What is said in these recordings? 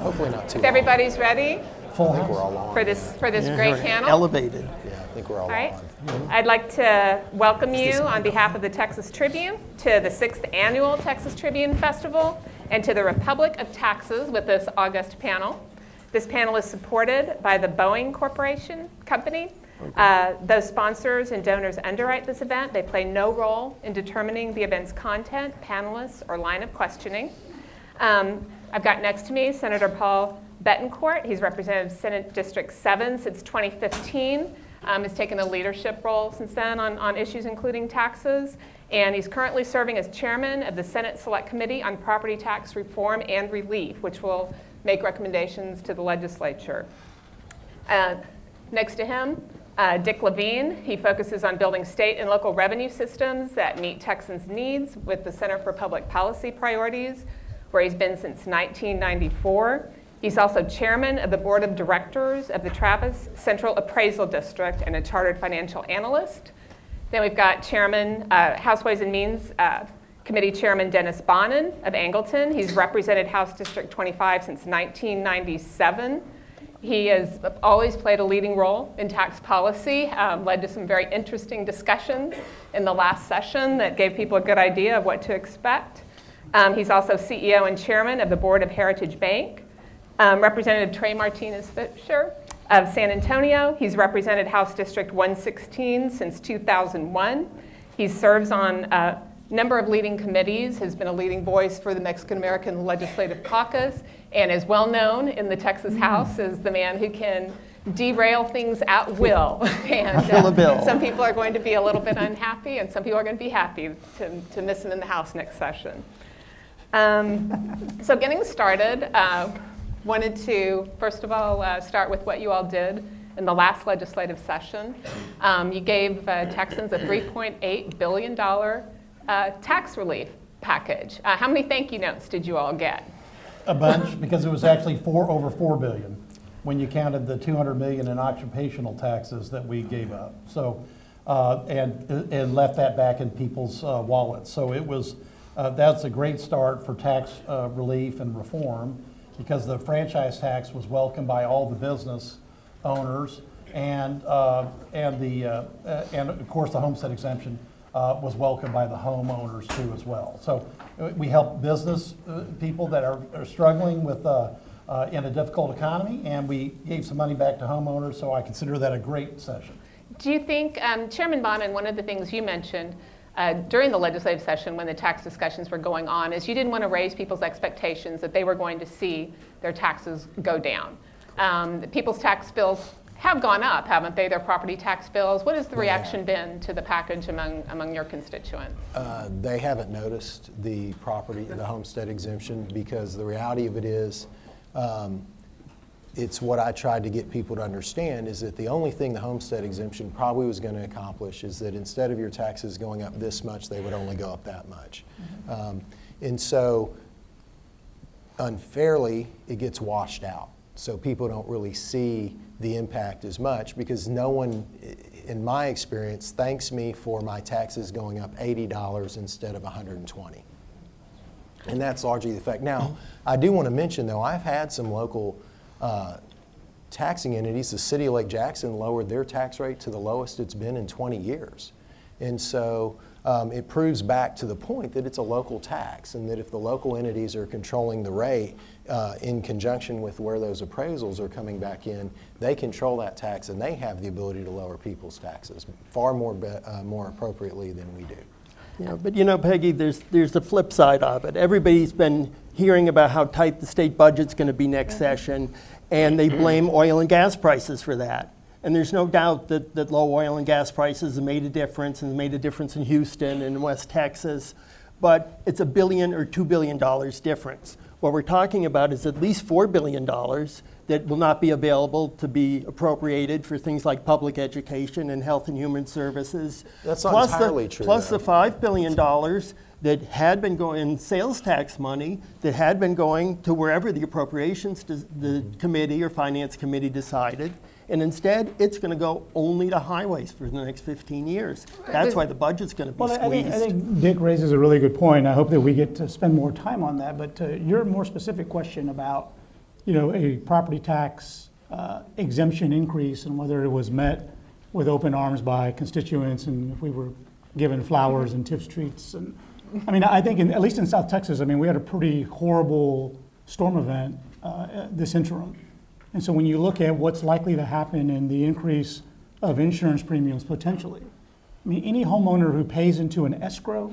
Hopefully not too If long. everybody's ready Full I think we're all on. for this, for this Yeah, great panel. Elevated. Yeah, I think we're all All right. on. I'd like to welcome you on behalf of the Texas Tribune to the sixth annual Texas Tribune Festival and to the Republic of Taxes with this August panel. This panel is supported by the Boeing Corporation Company. Uh, those sponsors and donors underwrite this event. They play no role in determining the event's content, panelists, or line of questioning. Um, I've got next to me Senator Paul Bettencourt. He's represented Senate District 7 since 2015. Um, has taken a leadership role since then on, on issues including taxes. And he's currently serving as chairman of the Senate Select Committee on Property Tax Reform and Relief, which will make recommendations to the legislature. Uh, next to him, uh, Dick Lavine. He focuses on building state and local revenue systems that meet Texans' needs with the Center for Public Policy Priorities, where he's been since 1994. He's also chairman of the board of directors of the Travis Central Appraisal District and a chartered financial analyst. Then we've got Chairman, uh, House Ways and Means uh, Committee Chairman Dennis Bonnen of Angleton. He's represented House District 25 since 1997. He has always played a leading role in tax policy, um, led to some very interesting discussions in the last session that gave people a good idea of what to expect. Um, he's also CEO and chairman of the board of Heritage Bank. Um, Representative Trey Martinez Fischer of San Antonio. He's represented House District 116 since 2001. He serves on a number of leading committees, has been a leading voice for the Mexican American Legislative Caucus, and is well known in the Texas House as the man who can derail things at will. and uh, bill. some people are going to be a little bit unhappy, and some people are going to be happy to, to miss him in the House next session. Um, so, getting started, uh, wanted to first of all uh, start with what you all did in the last legislative session. Um, you gave uh, Texans a $3.8 billion uh, tax relief package. Uh, how many thank you notes did you all get? A bunch, because it was actually four, over four billion, when you counted the two hundred million in occupational taxes that we gave up. So, uh, and, and left that back in people's wallets. So it was, uh, that's a great start for tax uh, relief and reform, because the franchise tax was welcomed by all the business owners, and, uh, and the, uh, uh, and of course, the homestead exemption uh, was welcomed by the homeowners too as well. So we help business people that are, are struggling with, in a difficult economy, and we gave some money back to homeowners, so I consider that a great session. Do you think, um, Chairman Bonnen, one of the things you mentioned uh, during the legislative session when the tax discussions were going on is you didn't want to raise people's expectations that they were going to see their taxes go down. Um, people's tax bills have gone up, haven't they? Their property tax bills. What has the reaction been to the package among, among your constituents? Uh, They haven't noticed the property, the homestead exemption, because the reality of it is, um, it's what I tried to get people to understand, is that the only thing the homestead exemption probably was going to accomplish is that instead of your taxes going up this much, they would only go up that much. Um, And so unfairly, it gets washed out. So people don't really see the impact as much because no one, in my experience, thanks me for my taxes going up $80 instead of 120. And that's largely the fact. Now, I do want to mention, though, I've had some local uh, taxing entities. The city of Lake Jackson lowered their tax rate to the lowest it's been in 20 years. And so um, it proves back to the point that it's a local tax, and that if the local entities are controlling the rate uh, in conjunction with where those appraisals are coming back in, they control that tax and they have the ability to lower people's taxes far more, be- uh, more appropriately than we do. Yeah, but you know, Peggy, there's, there's the flip side of it. Everybody's been hearing about how tight the state budget's going to be next session, and they blame oil and gas prices for that. And there's no doubt that, that low oil and gas prices have made a difference and made a difference in Houston and West Texas, but it's a billion or two billion dollars difference. What we're talking about is at least $4 billion that will not be available to be appropriated for things like public education and health and human services. That's not Plus the- entirely true, Plus though. the $5 billion that had been going, in sales tax money, that had been going to wherever the appropriations, des- the mm-hmm. committee or finance committee decided. And instead, it's going to go only to highways for the next 15 years. That's why the budget's going to be Well, I think, I squeezed. think Dick raises a really good point. I hope that we get to spend more time on that. But to your more specific question about, you know, a property tax uh, exemption increase and whether it was met with open arms by constituents and if we were given flowers and tip streets. And, I mean, I think, in, at least in South Texas, I mean, we had a pretty horrible storm event uh, this interim. And so when you look at what's likely to happen in the increase of insurance premiums potentially, I mean, any homeowner who pays into an escrow,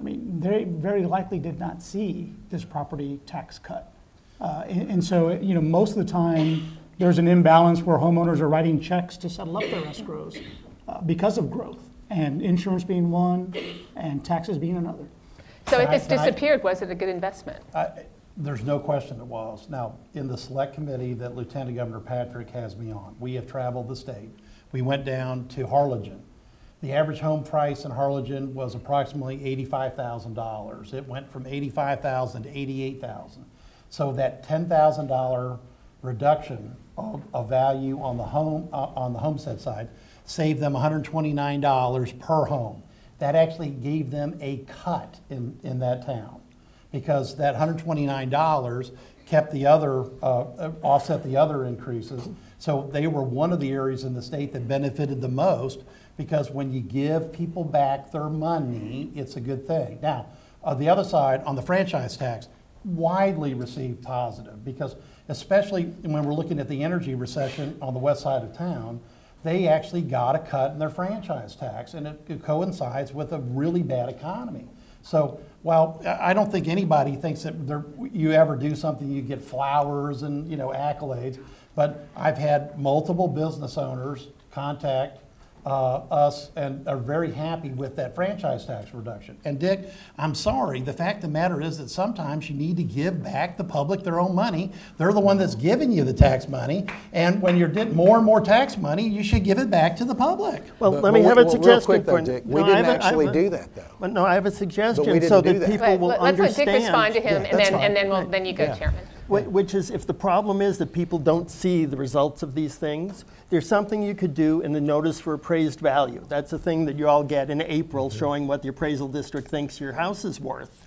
I mean, they very likely did not see this property tax cut. Uh, and, and so, you know, most of the time, there's an imbalance where homeowners are writing checks to settle up their escrows uh, because of growth, and insurance being one, and taxes being another. So if Can I- this can I- disappeared, was it a good investment? I- There's no question it was. Now, in the select committee that Lieutenant Governor Patrick has me on, we have traveled the state. We went down to Harlingen. The average home price in Harlingen was approximately eighty-five thousand dollars. It went from eighty-five thousand to eighty-eight thousand. So that ten thousand dollar reduction of, of value on the home, uh, on the homestead side saved them hundred and twenty-nine dollars per home. That actually gave them a cut in, in that town because that $129 kept the other, uh, uh, offset the other increases. So they were one of the areas in the state that benefited the most because when you give people back their money, it's a good thing. Now, on the other side, on the franchise tax, widely received positive because especially when we're looking at the energy recession on the west side of town, they actually got a cut in their franchise tax, and it coincides with a really bad economy. So while I I don't think anybody thinks that there, you ever do something, you get flowers and you know accolades, but I've had multiple business owners contact uh, us and are very happy with that franchise tax reduction. And Dick, I'm sorry, the fact of the matter is that sometimes you need to give back the public their own money. They're the one that's giving you the tax money, and when you're getting more and more tax money, you should give it back to the public. Well, But- let me but have we- a well, real suggestion quick though, for Dick, No, we I didn't have a- I have actually a- do that, though. But no, I have a suggestion didn't so do that that. people Right, will let- Let's let Dick respond to him, Yeah, and that's then, and then, we'll- then you go, Yeah. Chairman. Wh- Which is, if the problem is that people don't see the results of these things, there's something you could do in the notice for appraised value. That's a thing that you all get in April, mm-hmm. showing what the appraisal district thinks your house is worth.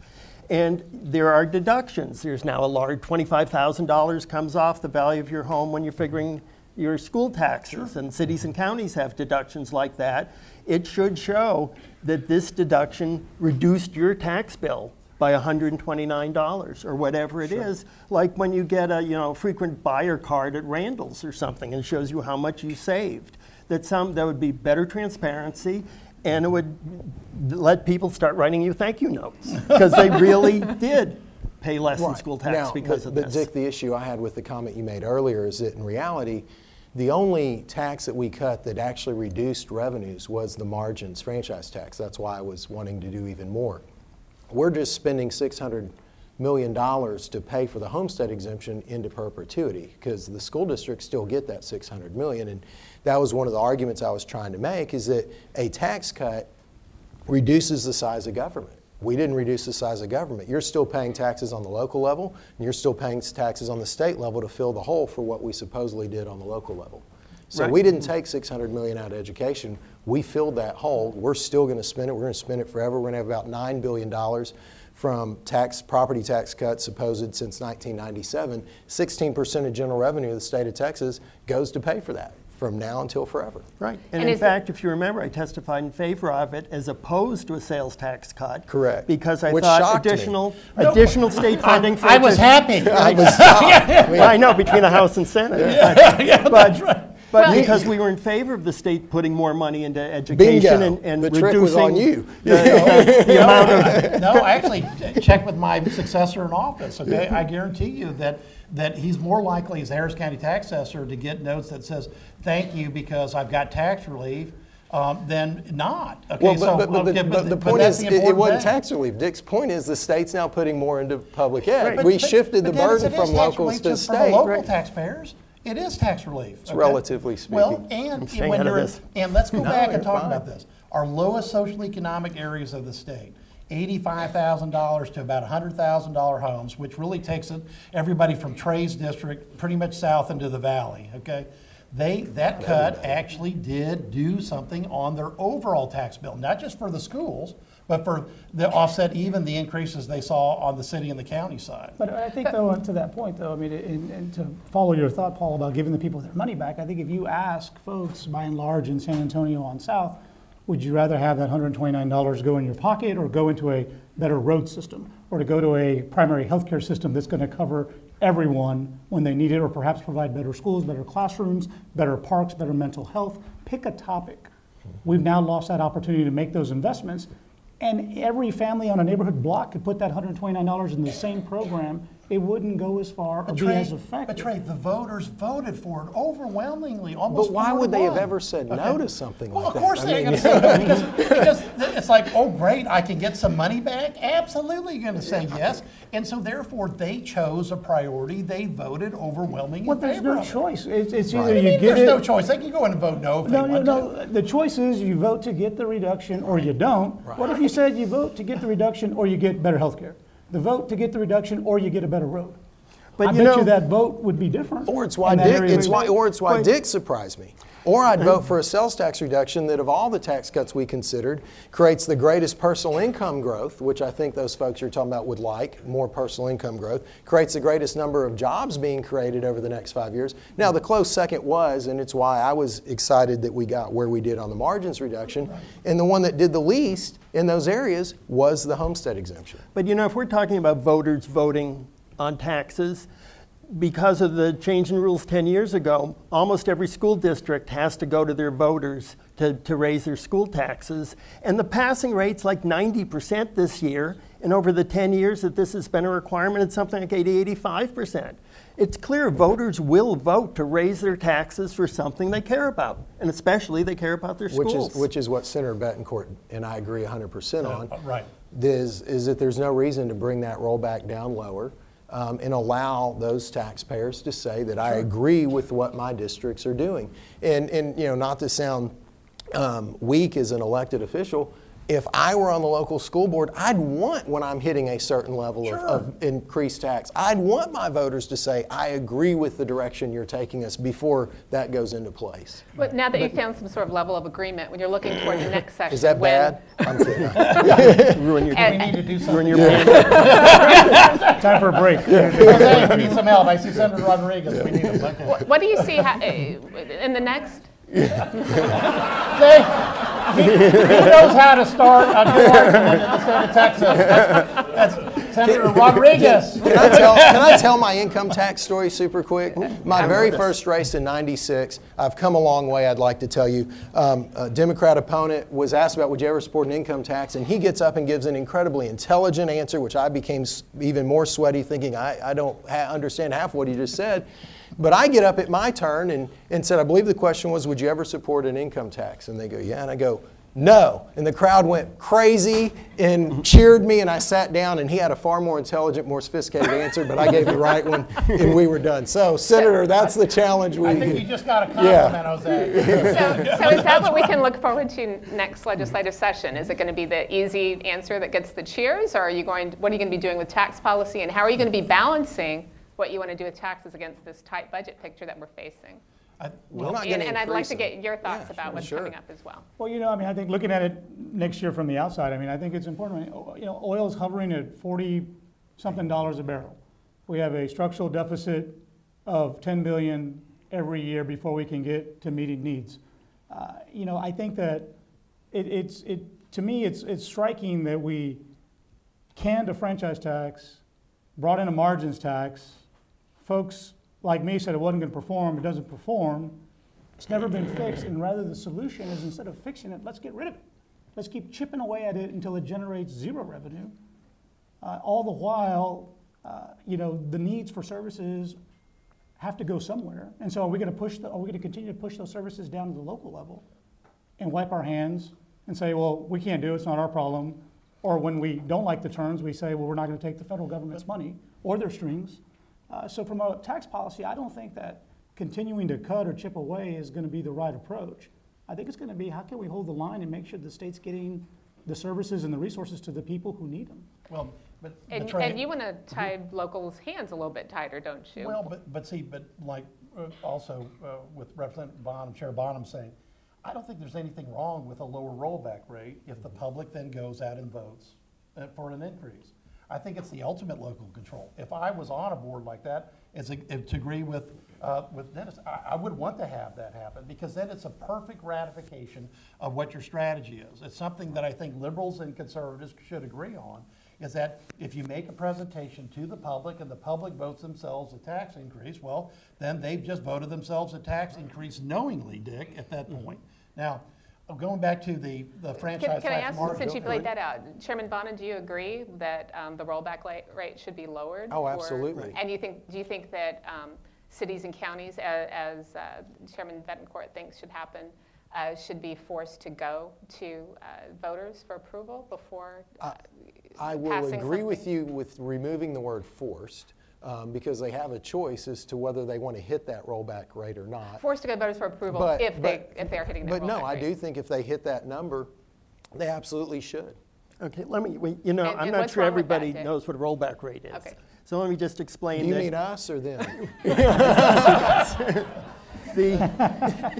And there are deductions. There's now a large $25,000 comes off the value of your home when you're figuring your school taxes. And cities and mm-hmm. counties have deductions like that. It should show that this deduction reduced your tax bill by $129 or whatever it is. Like when you get a you know frequent buyer card at Randall's or something and shows you how much you saved. That some that would be better transparency and it would let people start writing you thank you notes because they really did pay less in school tax Now, because but, of but this. Dick, the issue I had with the comment you made earlier is that in reality, the only tax that we cut that actually reduced revenues was the margins franchise tax. That's why I was wanting to do even more. We're just spending $600 million to pay for the homestead exemption into perpetuity because the school districts still get that 600 million. And that was one of the arguments I was trying to make is that a tax cut reduces the size of government. We didn't reduce the size of government. You're still paying taxes on the local level, and you're still paying taxes on the state level to fill the hole for what we supposedly did on the local level. So Right. we didn't take 600 million out of education. We filled that hole. We're still going to spend it. We're going to spend it forever. We're going to have about 9 billion dollars from tax property tax cuts supposed since 1997. 16% of general revenue of the state of Texas goes to pay for that from now until forever. Right. And, And in is it- fact, if you remember, I testified in favor of it as opposed to a sales tax cut. Correct. Because I Which thought shocked me. additional additional state funding for I was happy. I was shocked. Well, I know between the House and Senate. Yeah. but, but, but because we were in favor of the state putting more money into education Bingo. and, and The reducing trick was on you. the, the- the amount of no, actually, check with my successor in office, okay? I guarantee you that, that he's more likely as Harris County tax assessor to get notes that says, thank you because I've got tax relief, um, than not. Okay, Well, so, but, but, but, okay, but the but point that's is, the it, it wasn't thing. tax relief. Dick's point is the state's now putting more into public ed. But- we but- shifted the but burden from tax locals to For the state. local taxpayers, it is tax relief. okay? relatively Well, speaking. and staying when you're, this. and let's go No, back and talk fine. about this. Our lowest social economic areas of the state, eighty-five thousand dollars to about hundred thousand dollar homes, which really takes it, everybody from Trey's district, pretty much south into the valley, okay? They, that cut actually did do something on their overall tax bill, not just for the schools, but for the offset even the increases they saw on the city and the county side. But I think though, to that point though, I mean, and, and to follow your thought, Paul, about giving the people their money back, I think if you ask folks by and large in San Antonio on South, would you rather have that hundred and twenty-nine dollars go in your pocket or go into a better road system? Or to go to a primary healthcare system that's gonna cover everyone when they need it, or perhaps provide better schools, better classrooms, better parks, better mental health? Pick a topic. We've now lost that opportunity to make those investments. And every family on a neighborhood block could put that $129 in the same program. It wouldn't go as far or be as But effective. Trey, the voters voted for it overwhelmingly, almost But why would to they have ever said no to something Well, like of that? course they ain't mean- gonna say no, because, because it's like, oh, great, I can get some money back? Absolutely gonna say yes. And so therefore, they chose a priority, they voted overwhelmingly. Well, there's no choice. It's, it's Right. either What you you mean get There's no choice, they can go in and vote no if they No, no, want to. no. The choice is you vote to get the reduction or you don't. What if you said you vote to get the reduction or you get better health care? The vote to get the reduction or you get a better road. But I you bet know- you that vote would be different. Or it's why Dick, it's why, or it's why Dick surprised me. Or I'd vote mm-hmm. for a sales tax reduction that of all the tax cuts we considered, creates the greatest personal income growth, which I think those folks you're talking about would like, more personal income growth, creates the greatest number of jobs being created over the next five years. Now, the close second was, and it's why I was excited that we got where we did on the margins reduction, and the one that did the least in those areas was the homestead exemption. But you know, if we're talking about voters voting on taxes, because of the change in rules 10 years ago, almost every school district has to go to their voters to, to raise their school taxes. And the passing rate's like 90% this year. And over the 10 years that this has been a requirement, it's something like 80, 85%. It's clear voters will vote to raise their taxes for something they care about. And especially they care about their Which schools. is, which is what Senator Bettencourt and I agree 100% on. Uh, right. Is, is that there's no reason to bring that rollback down lower um, and allow those taxpayers to say that I agree with what my districts are doing. And, and you know, not to sound um, weak as an elected official, if I were on the local school board, I'd want when I'm hitting a certain level of, of increased tax, I'd want my voters to say, I agree with the direction you're taking us before that goes into place. But now that you've found some sort of level of agreement, when you're looking toward the next session. Is that when- bad? I'm kidding. ruin your, And- We need to do ruin your brand. Time for a break. Jose, we need some help. I see Senator Rodriguez. We need him. Okay. What what do you see ha- eh, in the next? See, he, he knows how to start a new argument in the state of Texas. That's, that's Senator Rodriguez. Can I, tell, can I tell my income tax story super quick? My very first race in 96, I've come a long way, I'd like to tell you. Um, a Democrat opponent was asked about would you ever support an income tax, and he gets up and gives an incredibly intelligent answer, which I became even more sweaty thinking, I, I don't ha- understand half what he just said. But I get up at my turn and, and said, I believe the question was, would you ever support an income tax? And they go, yeah. And I go, no. And the crowd went crazy and cheered me, and I sat down, and he had a far more intelligent, more sophisticated answer, but I gave the right one, and we were done. So, Senator, that's the challenge we I think you just got a Yeah. compliment, Jose. So, so is that what we can look forward to next legislative session? Is it going to be the easy answer that gets the cheers, or are you going? What are you going to be doing with tax policy, and how are you going to be balancing what you want to do with taxes against this tight budget picture that we're facing? I- We're not And, and I'd like to get your thoughts Yeah, about what's sure. coming up as well. Well, you know, I mean, I think looking at it next year from the outside, I mean, I think it's important. I mean, You know, oil is hovering at 40 something dollars a barrel. We have a structural deficit of 10 billion every year before we can get to meeting needs. Uh, you know, I think that it, it's it to me, it's it's striking that we canned a franchise tax, brought in a margins tax. Folks like me said it wasn't going to perform. It doesn't perform. It's never been fixed, and rather the solution is instead of fixing it, let's get rid of it. Let's keep chipping away at it until it generates zero revenue. Uh, all the while, uh, you know, the needs for services have to go somewhere. And so, are we going to push? The, are we going to continue to push those services down to the local level and wipe our hands and say, well, we can't do it. It's not our problem. Or when we don't like the terms, we say, well, we're not going to take the federal government's money or their strings. Uh, so, from a tax policy, I don't think that continuing to cut or chip away is going to be the right approach. I think it's going to be how can we hold the line and make sure the state's getting the services and the resources to the people who need them. Well, but, but And, Trey- and you want to tie locals' hands a little bit tighter, don't you? Well, but, but see, but like, uh, also uh, with Representative Bonnen, Chair Bonnen saying, I don't think there's anything wrong with a lower rollback rate if the public then goes out and votes uh, for an increase. I think it's the ultimate local control. If I was on a board like that, as a, to agree with, uh, with Dennis, I, I would want to have that happen because then it's a perfect ratification of what your strategy is. It's something that I think liberals and conservatives should agree on, is that if you make a presentation to the public and the public votes themselves a tax increase, well, then they've just voted themselves a tax increase knowingly, Dick, at that point. Now, going back to the, the Can franchise can I ask, market. since you've laid that out, Chairman Bonnen, do you agree that um, the rollback rate should be lowered? Oh, for- absolutely. And you think, do you think that um, cities and counties, a- as uh, Chairman Bettencourt thinks should happen, uh, should be forced to go to uh, voters for approval before uh, I will passing agree with you with removing the word forced, um, because they have a choice as to whether they want to hit that rollback rate or not. Forced to go voters for approval But- if they, if they're hitting that But no, rollback I rate. do think if they hit that number, they absolutely should. Okay, let me, we- you know, And- I'm and not sure wrong with that, everybody knows what a rollback rate is. Okay. So let me just Do explain you that mean us or them? the,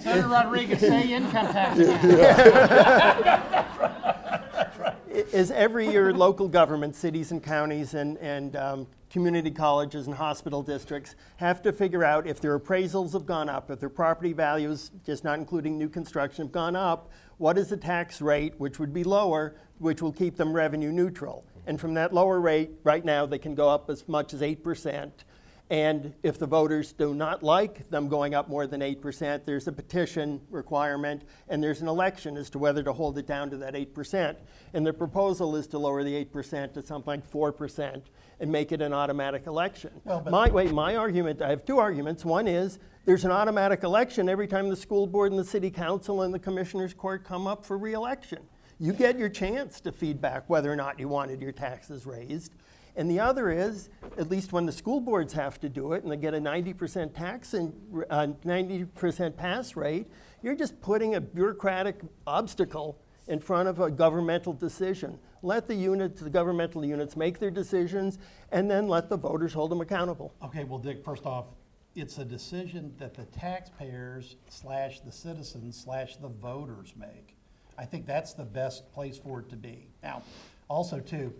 Senator Rodriguez, say income tax. is every year local government, cities and counties and, and um, community colleges and hospital districts have to figure out if their appraisals have gone up, if their property values, just not including new construction, have gone up, what is the tax rate, which would be lower, which will keep them revenue neutral. And from that lower rate, right now, they can go up as much as 8%. And if the voters do not like them going up more than 8%, there's a petition requirement and there's an election as to whether to hold it down to that 8%. And the proposal is to lower the 8% to something like 4% and make it an automatic election. Well, my, wait, my argument, I have two arguments. One is there's an automatic election every time the school board and the city council and the commissioners court come up for reelection. You get your chance to feedback whether or not you wanted your taxes raised. And the other is, at least when the school boards have to do it and they get a 90% tax and uh, 90% pass rate, you're just putting a bureaucratic obstacle in front of a governmental decision. Let the units, the governmental units make their decisions and then let the voters hold them accountable. Okay, well, Dick, first off, it's a decision that the taxpayers slash the citizens slash the voters make. I think that's the best place for it to be. Now, also too,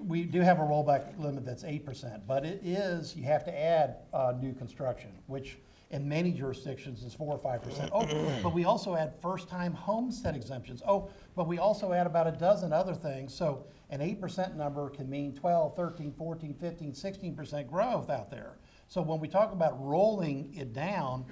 we do have a rollback limit that's eight percent, but it is, you have to add, uh, new construction, which in many jurisdictions is four or five percent. Oh, but we also add first-time homestead exemptions. Oh, but we also add about a dozen other things. So an eight percent number can mean 12, 13, 14, 15, 16 percent growth out there. So when we talk about rolling it down,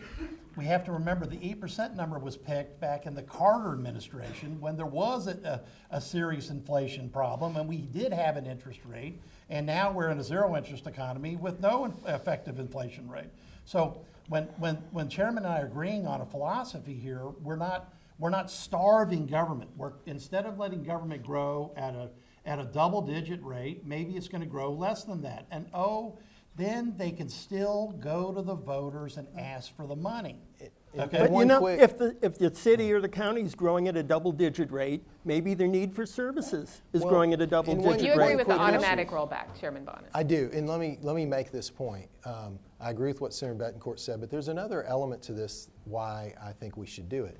we have to remember the eight percent number was picked back in the Carter administration when there was a, a, a serious inflation problem and we did have an interest rate. And now we're in a zero interest economy with no in- effective inflation rate. So when, when, when Chairman and I are agreeing on a philosophy here, we're not, we're not starving government. We're, instead of letting government grow at a, at a double digit rate, maybe it's gonna grow less than that. And oh, then they can still go to the voters and ask for the money. And- Okay. and But you one know, quick- if the, if the city or the county is growing at a double-digit rate, maybe their need for services is Well, growing at a and one- double-digit rate. You agree rate. with the quick issue. automatic rollback, Chairman Bonnen? I do, and let me, let me make this point. Um, I agree with what Senator Bettencourt said, but there's another element to this why I think we should do it.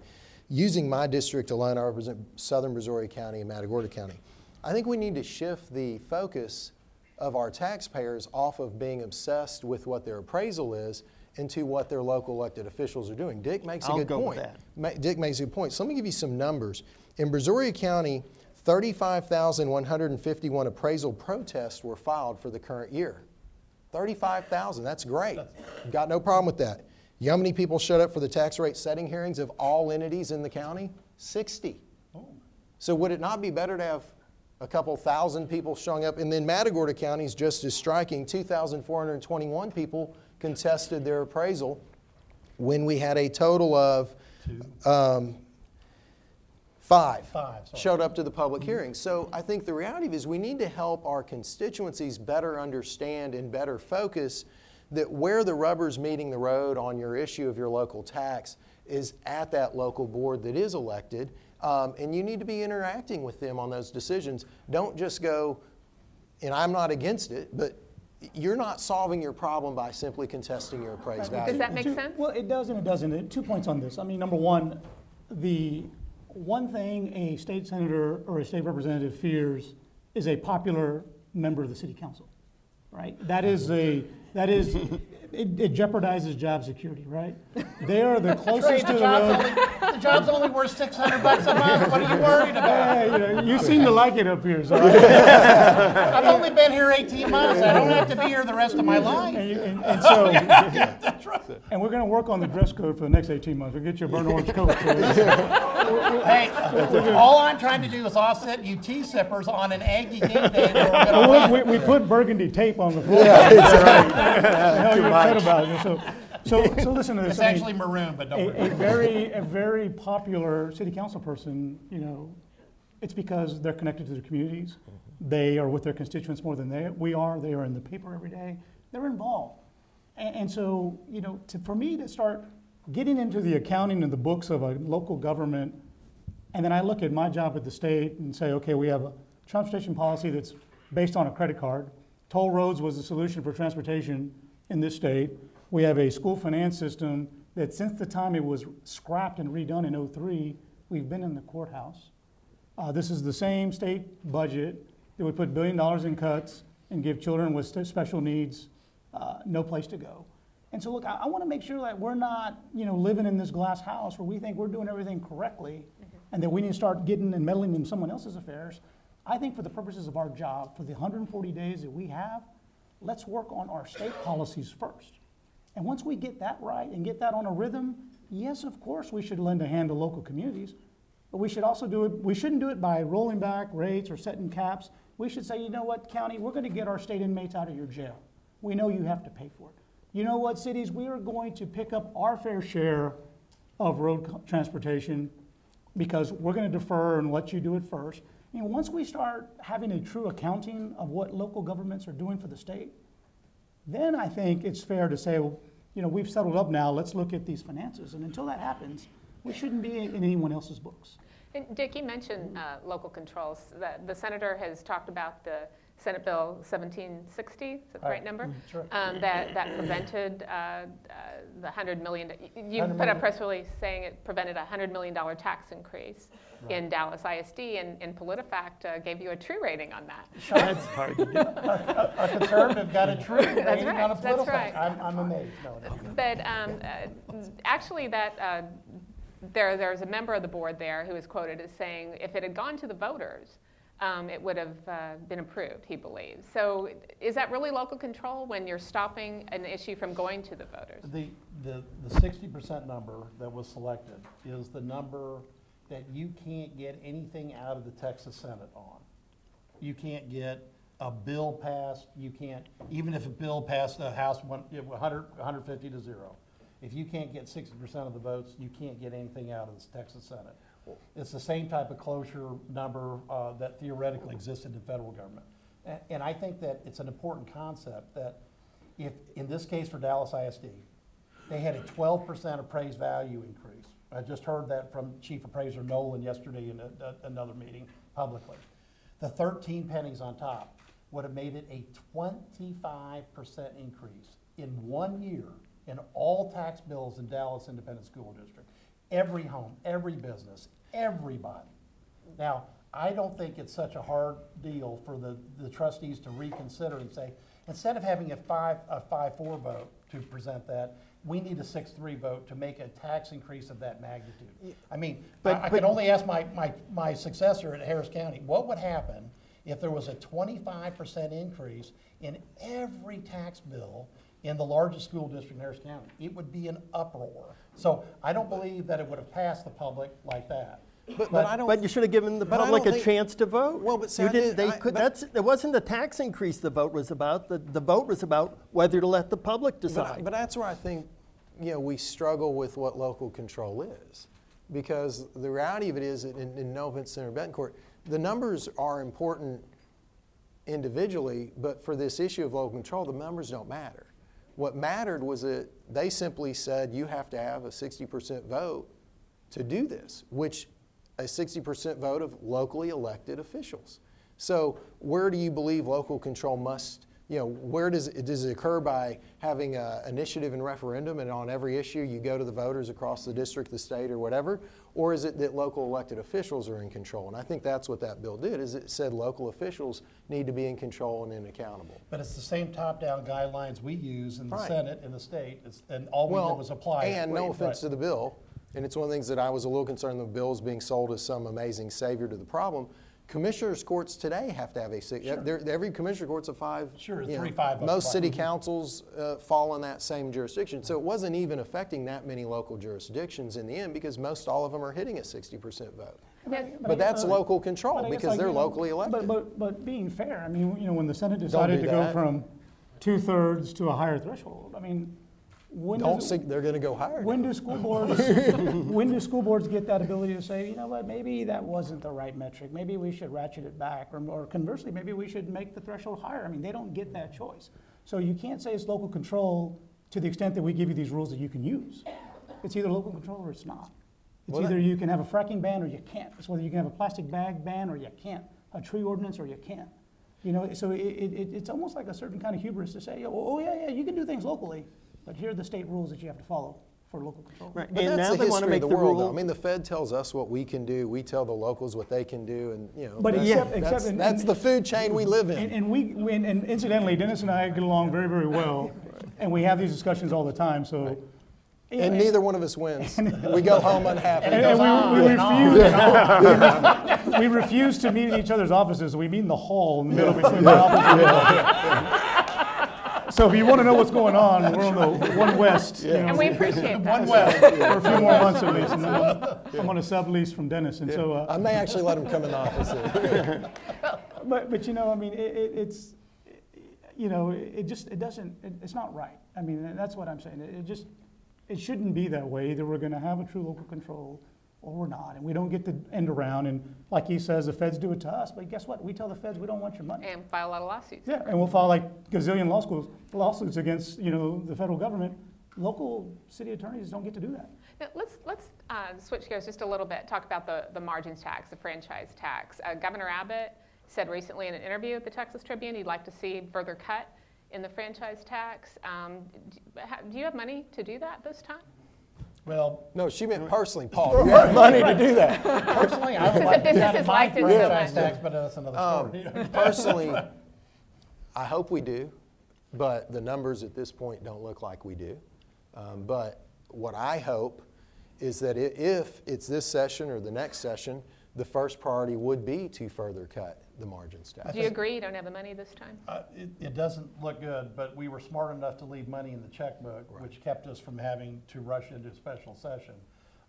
Using my district alone, I represent southern Brazoria County and Matagorda County. I think we need to shift the focus of our taxpayers off of being obsessed with what their appraisal is into what their local elected officials are doing. Dick makes a I'll good go with point. that. Ma- Dick makes a good point. So let me give you some numbers. In Brazoria County, 35,151 appraisal protests were filed for the current year. 35,000, that's great. Got no problem with that. You know how many people showed up for the tax rate setting hearings of all entities in the county? 60. Oh. So would it not be better to have a couple thousand people showing up? And then Matagorda County is just as striking. 2,421 people contested their appraisal when we had a total of um, five, Five, showed up to the public hearing. So I think the reality is we need to help our constituencies better understand and better focus that where the rubber's meeting the road on your issue of your local tax is at that local board that is elected. Um, and you need to be interacting with them on those decisions. Don't just go, and I'm not against it, but you're not solving your problem by simply contesting your appraised value. Does that make Two- sense? Well, it does and it doesn't. Two points on this. I mean, number one, the one thing a state senator or a state representative fears is a popular member of the city council, right? That is a, that is, it it jeopardizes job security, right? They are the Trey, closest to the the road. only, the job's only worth six hundred bucks a month, what are you worried about? Hey, you know, you seem to like it up here, so. I've only been here eighteen months, I don't have to be here the rest of my life. And, you- and, and so, and we're gonna work on the dress code for the next eighteen months. We'll get you a burnt orange coat. so- Hey, all I'm trying to do is offset you tea sippers on an Aggie game day we're gonna Well, win. we, we put burgundy tape on the floor. Hell, you're upset about it. So, so, so listen to this. It's I mean, actually maroon, but don't a, worry. a very, a very popular city council person, you know, it's because they're connected to their communities. Mm-hmm. They are with their constituents more than they, we are. They are in the paper every day. They're involved. And, and so, you know, to, for me to start getting into the accounting and the books of a local government, and then I look at my job at the state and say, okay, we have a transportation policy that's based on a credit card. Toll roads was the solution for transportation in this state. We have a school finance system that since the time it was scrapped and redone in '03, we've been in the courthouse. Uh, this is the same state budget that would put billion dollars in cuts and give children with special needs uh, no place to go. And so, look, I, I want to make sure that we're not, you know, living in this glass house where we think we're doing everything correctly, and that we need to start getting and meddling in someone else's affairs. I think for the purposes of our job, for the 140 days that we have, let's work on our state policies first. And once we get that right and get that on a rhythm, yes, of course, we should lend a hand to local communities. But we should also do it, we shouldn't do it by rolling back rates or setting caps. We should say, you know what, county, we're going to get our state inmates out of your jail. We know you have to pay for it. You know what, cities, we are going to pick up our fair share of road transportation because we're going to defer and let you do it first. You know, once we start having a true accounting of what local governments are doing for the state, then I think it's fair to say, well, you know, we've settled up now, let's look at these finances. And until that happens, we shouldn't be in anyone else's books. And Dick, you mentioned uh, local controls. The the senator has talked about the Senate Bill 1760, is that the right Right. number? sure. Um, That, that prevented uh, uh, the 100 million, you- you 100 put a press release saying it prevented a $100 million tax increase in Dallas ISD, and and PolitiFact uh, gave you a true rating on that. Sure, That's hard to do. A conservative got a true rating on a right, that's right. I'm, I'm amazed, no, no. But um, uh, actually, that uh, there, there's a member of the board there who is quoted as saying, if it had gone to the voters, um, it would have uh, been approved, he believes. So is that really local control when you're stopping an issue from going to the voters? The, the, the sixty percent number that was selected is the number that you can't get anything out of the Texas Senate on. You can't get a bill passed, you can't, even if a bill passed the House one, it was hundred, hundred fifty to zero. If you can't get sixty percent of the votes, you can't get anything out of the Texas Senate. It's the same type of closure number, uh, that theoretically existed in the federal government. And, I think that it's an important concept that if, in this case for Dallas ISD, they had a twelve percent appraised value increase. I just heard that from Chief Appraiser Nolan yesterday in a- a- another meeting publicly. The thirteen pennies on top would have made it a twenty-five percent increase in one year in all tax bills in Dallas Independent School District. Every home, every business, everybody. Now, I don't think it's such a hard deal for the, the trustees to reconsider and say, instead of having a five, a five-four vote to present that, we need a six-three vote to make a tax increase of that magnitude. I mean, I, But- I but- can only ask my, my, my successor at Harris County, what would happen if there was a twenty-five percent increase in every tax bill in the largest school district in Harris County? It would be an uproar. So I don't believe that it would have passed the public like that. But, but I don't. But you should have given the But I public don't a think- chance to vote. Well, but see, You I didn't, did- they I- could, but- that's, it wasn't the tax increase the vote was about, the, the vote was about whether to let the public But, decide. but that's where I think, you know, we struggle with what local control is. Because the reality of it is, that in, in no offense to Senator Bettencourt, the numbers are important individually, but for this issue of local control, the numbers don't matter. What mattered was that they simply said you have to have a 60% vote to do this, which a 60% vote of locally elected officials. So where do you believe local control must you know, where does it, does it occur by having an initiative and referendum and on every issue you go to the voters across the district, the state, or whatever? Or is it that local elected officials are in control? And I think that's what that bill did, is it said local officials need to be in control and in accountable. But it's the same top-down guidelines we use in the Right. Senate and the state, It's- and all we did was apply. it. And no Right. offense to the bill, and it's one of the things that I was a little concerned the bill's being sold as some amazing savior to the problem. Commissioners' courts today have to have a, six. they're- every commissioner court's a five. Sure, you know, three, five Most right. city councils uh, fall in that same jurisdiction. So it wasn't even affecting that many local jurisdictions in the end because most all of them are hitting a 60% vote. But that's local control But I guess, because like, they're you know, locally elected. but, but being fair, I mean, you know, when the Senate decided do to go from two-thirds to a higher threshold, I mean, when Don't say they're going to go higher. when do school boards, when do school boards get that ability to say, you know what, maybe that wasn't the right metric, maybe we should ratchet it back, or, or conversely, maybe we should make the threshold higher? I mean, they don't get that choice. So you can't say it's local control to the extent that we give you these rules that you can use. It's either local control or it's not. It's Well, that- either you can have a fracking ban or you can't. It's whether you can have a plastic bag ban or you can't, a tree ordinance or you can't. You know, so it, it, it- it's almost like a certain kind of hubris to say, oh, oh, yeah, yeah, you can do things locally, but here are the state rules that you have to follow for local control. Right. But and that's now the they want to make of the, the world, though. rule. I mean, the Fed tells us what we can do. We tell the locals what they can do, and you know. But that's, except- that's, except in- that's in- the food chain we live in. And, and we, we- and incidentally, Dennis and I get along very, very well, and we have these discussions all the time, so. and neither one of us wins. we go home unhappy. And, and we, we refuse, we refuse to meet in each other's offices. We meet in the hall in the middle between my office and yours. So if you want to know what's going on, we're on the one west, you know, And we appreciate that. one west for a few more months at least. And then I'm, I'm on a sublease from Dennis, and so. Uh, I may actually let him come in the office. But, but you know, I mean, it, it, it's, you know, it just, it doesn't, it, it's not right. I mean, that's what I'm saying. It, it just, it shouldn't be that way. Either we're gonna have a true local control or we're not. And we don't get to end around. And like he says, the feds do it to us. But guess what? We tell the feds we don't want your money. And file a lot of lawsuits. Yeah, and we'll file like gazillion law schools, lawsuits against, you know, the federal government. Local city attorneys don't get to do that. Now, let's, let's uh, switch gears just a little bit, talk about the, the margins tax, the franchise tax. Uh, Governor Abbott said recently in an interview with the Texas Tribune he'd like to see further cut in the franchise tax. Um, Do you have money to do that this time? Well, No, she meant personally, Paul. You have money to do that. personally, I would Because like the to have businesses my liked it so franchise much. tax, but that's another story. Personally, I hope we do, but the numbers at this point don't look like we do. Um, but what I hope is that i- if it's this session or the next session, the first priority would be to further cut the margins tax. Do you agree you don't have the money this time? Uh, It, it doesn't look good, but we were smart enough to leave money in the checkbook, which kept us from having to rush into a special session.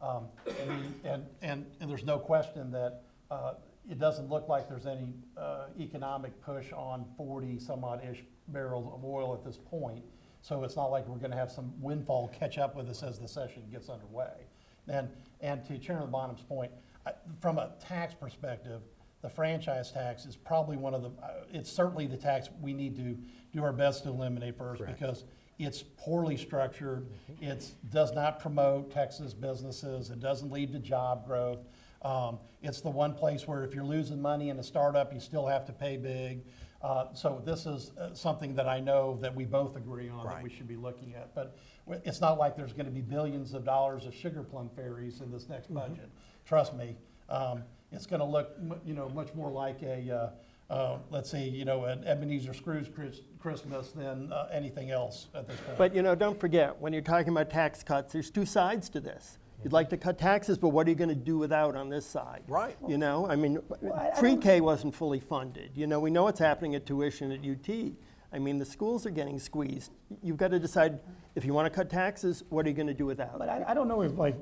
Um, And, we- and, and, and there's no question that uh, it doesn't look like there's any uh, economic push on 40 some odd-ish barrels of oil at this point. So it's not like we're gonna have some windfall catch up with us as the session gets underway. And, and to Chairman Bonnen's point, I- from a tax perspective, the franchise tax is probably one of the, uh, it's certainly the tax we need to do our best to eliminate first because it's poorly structured. It does not promote Texas businesses. It doesn't lead to job growth. Um, It's the one place where if you're losing money in a startup, you still have to pay big. Uh, So this is uh, something that I know that we both agree on that we Right. should be looking at. But w- it's not like there's going to be billions of dollars of sugar plum fairies in this next budget. Trust me. Um, It's going to look, you know, much more like a, uh, uh, let's say, you know, an Ebenezer Scrooge Chris- Christmas than uh, anything else at this point. But you know, don't forget, when you're talking about tax cuts, there's two sides to this. You'd like to cut taxes, but what are you going to do without on this side? Right. You know, I mean, I- I pre-K wasn't fully funded. You know, we know what's happening at tuition at UT. I mean, the schools are getting squeezed. You've got to decide if you want to cut taxes, what are you going to do without? But I, I don't know if like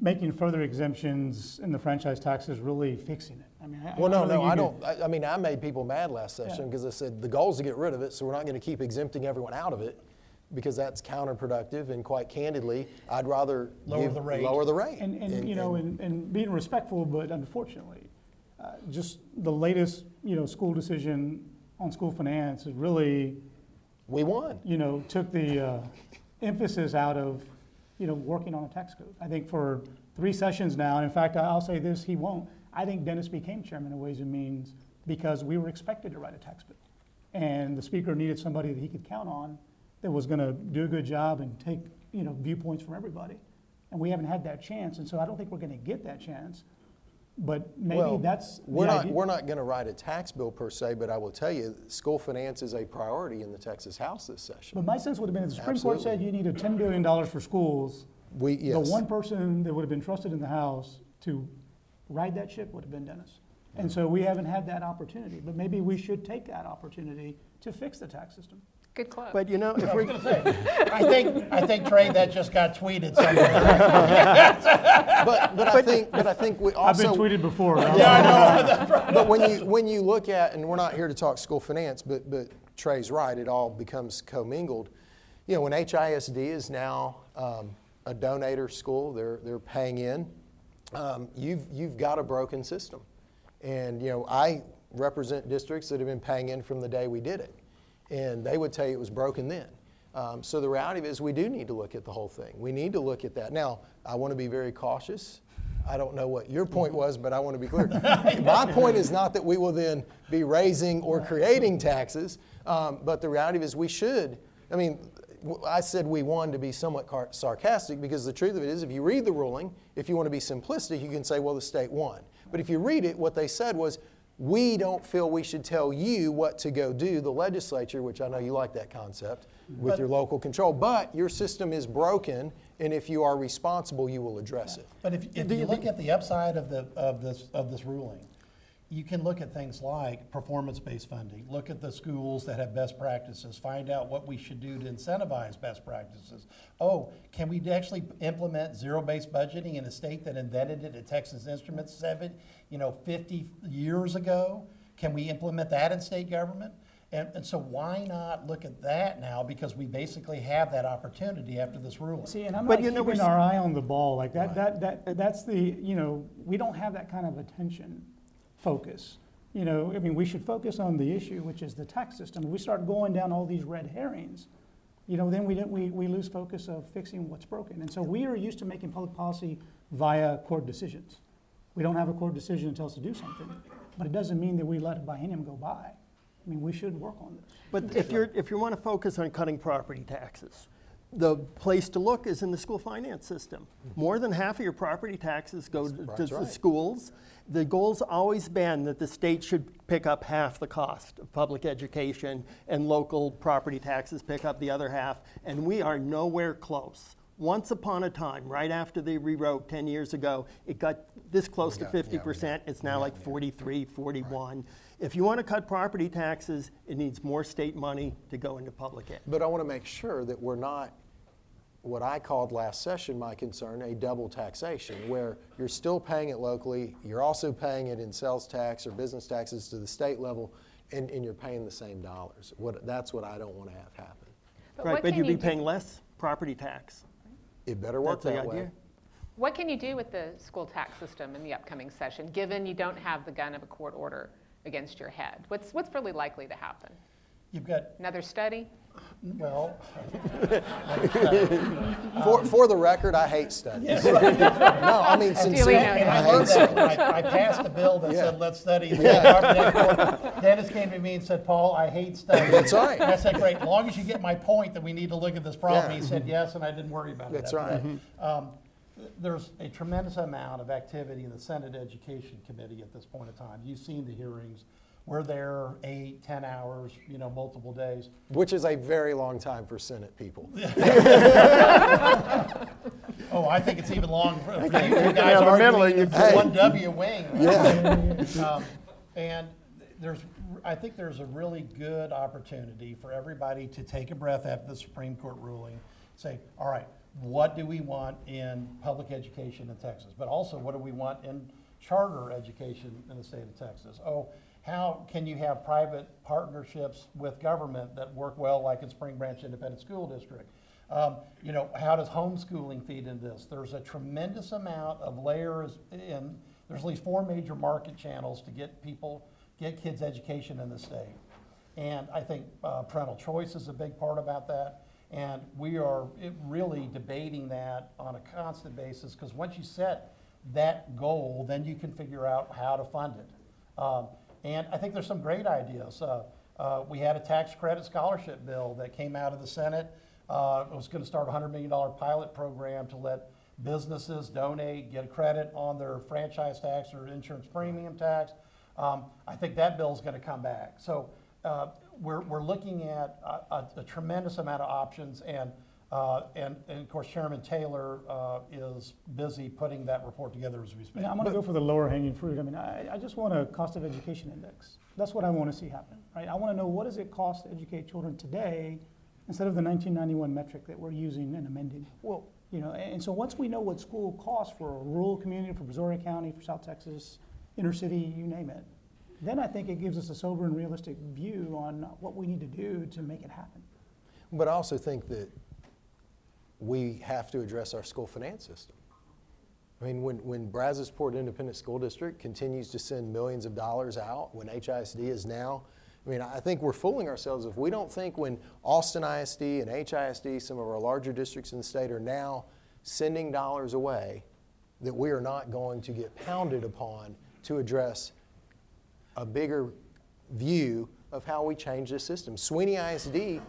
making further exemptions in the franchise tax is really fixing it. I mean, I, Well, no, no, I don't. I, I mean, I made people mad last session Yeah. because I said the goal is to get rid of it, so we're not going to keep exempting everyone out of it because that's counterproductive. And quite candidly, I'd rather Lower give- the rate. Lower the rate. And, and, you know, and, and being respectful, but unfortunately, uh, just the latest, you know, school decision on school finance is really, we won. you know, took the uh, emphasis out of, you know, working on a tax code. I think for three sessions now, and in fact, I'll say this, he won't. I think Dennis became chairman of Ways and Means because we were expected to write a tax bill. and the speaker needed somebody that he could count on that was going to do a good job and take, you know, viewpoints from everybody. And we haven't had that chance, and so I don't think we're going to get that chance. But maybe Well, that's We're not, idea. we're not going to write a tax bill per se, but I will tell you, school finance is a priority in the Texas House this session. But my sense would have been if the Supreme Court said you needed $10 billion for schools, We, the one person that would have been trusted in the House to ride that ship would have been Dennis. And mm-hmm. so we haven't had that opportunity, but maybe we should take that opportunity to fix the tax system. Good club. But you know, if we're, I think, I think, Trey, that just got tweeted somewhere. But, but I think, but I think we also I've been tweeted before. Right? yeah, I know. but when you, when you look at, and we're not here to talk school finance, but, but Trey's right, it all becomes commingled. You know, when HISD is now um, a donator school, they're, they're paying in, um, you've, you've got a broken system. And, you know, I represent districts that have been paying in from the day we did it. And they would tell you it was broken then. Um, so the reality of it is we do need to look at the whole thing. We need to look at that. Now, I want to be very cautious. I don't know what your point was, but I want to be clear. My point is not that we will then be raising or creating taxes, um, but the reality is we should. I mean, I said we won to be somewhat car- sarcastic because the truth of it is, if you read the ruling, if you want to be simplistic, you can say, well, the state won. But if you read it, what they said was, we don't feel we should tell you what to go do, the legislature, which I know you like that concept, with your local control, but your system is broken, and if you are responsible, you will address it. But if, if you look at the upside of the, of this, of this ruling, you can look at things like performance-based funding, look at the schools that have best practices, find out what we should do to incentivize best practices. Oh, can we actually implement zero-based budgeting in a state that invented it at Texas Instruments seven, you know, fifty years ago? Can we implement that in state government? And, and so why not look at that now, because we basically have that opportunity after this ruling? See, and I'm But not you know, keeping we're s- our eye on the ball, like that, that, that, that's the, you know, we don't have that kind of attention focus. You know, I mean, we should focus on the issue, which is the tax system. If we start going down all these red herrings, you know, then we, don't- we, we lose focus of fixing what's broken. And so we are used to making public policy via court decisions. We don't have a court decision that tells us to do something, but it doesn't mean that we let a biennium go by. I mean, we should work on this. but if you're, if you want to focus on cutting property taxes, the place to look is in the school finance system. Hmm. More than half of your property taxes go to That's to the right. schools. The goal's always been that the state should pick up half the cost of public education and local property taxes pick up the other half, and we are nowhere close. Once upon a time, right after they rewrote 10 years ago, it got this close to got- yeah, we 50%. It's now like 43, 41. If you want to cut property taxes, it needs more state money to go into public ed. But I want to make sure that we're not, what I called last session, my concern, a double taxation, where you're still paying it locally, you're also paying it in sales tax or business taxes to the state level, and, and you're paying the same dollars. What, that's what I don't want to have happen. But Right, what but can you'd you be do- paying less property tax. It better work That's the that way. idea. What can you do with the school tax system in the upcoming session, given you don't have the gun of a court order against your head? What's, what's really likely to happen? You've got, Another study? Well, For, for the record, I hate studies. No, I mean Duly sincerely. And I I heard hate that, studies. I, I passed a bill that Yeah. said, let's study the property. Dennis came to me and said, Paul, I hate studies. That's right. And I said, great, as long as you get my point that we need to look at this problem. Yeah. He said, yes, and I didn't worry about it. That's after right. that. Um, th- There's a tremendous amount of activity in the Senate Education Committee at this point in time. You've seen the hearings. We're there eight, ten hours, you know, multiple days. Which is a very long time for Senate people. Oh, I think it's even long for for you two down guys the middle, arguing you- Hey. one W wing. Yeah. Um, And there's, I think there's a really good opportunity for everybody to take a breath after the Supreme Court ruling, say, all right, what do we want in public education in Texas? But also, what do we want in charter education in the state of Texas? Oh, how can you have private partnerships with government that work well, like in Spring Branch Independent School District? Um, you know, how does homeschooling feed into this? There's a tremendous amount of layers in, there's at least four major market channels to get people, get kids' education in the state. And I think uh, parental choice is a big part about that. And we are really debating that on a constant basis, because once you set that goal, then you can figure out how to fund it. Um, And I think there's some great ideas. Uh, Uh, We had a tax credit scholarship bill that came out of the Senate. Uh, It was going to start a $100 million pilot program to let businesses donate, get a credit on their franchise tax or insurance premium tax. Um, I think that bill is going to come back. So uh, we're, we're looking at a, a- a tremendous amount of options, and, uh, and, and of course, Chairman Taylor uh, is busy putting that report together as we speak. mean, I'm going to go for the lower hanging fruit. I mean, I, I just want a cost of education index. That's what I want to see happen, right? I want to know what does it cost to educate children today instead of the 1991 metric that we're using and amending. Well, You know, and, and so once we know what school costs for a rural community, for Brazoria County, for South Texas, inner city, you name it, then I think it gives us a sober and realistic view on what we need to do to make it happen. But I also think that we have to address our school finance system. I mean, when, when Brazosport Independent School District continues to send millions of dollars out, when HISD is now, I mean, I think we're fooling ourselves if we don't think when Austin ISD and HISD, some of our larger districts in the state, are now sending dollars away, that we are not going to get pounded upon to address a bigger view of how we change this system. Sweeney ISD, you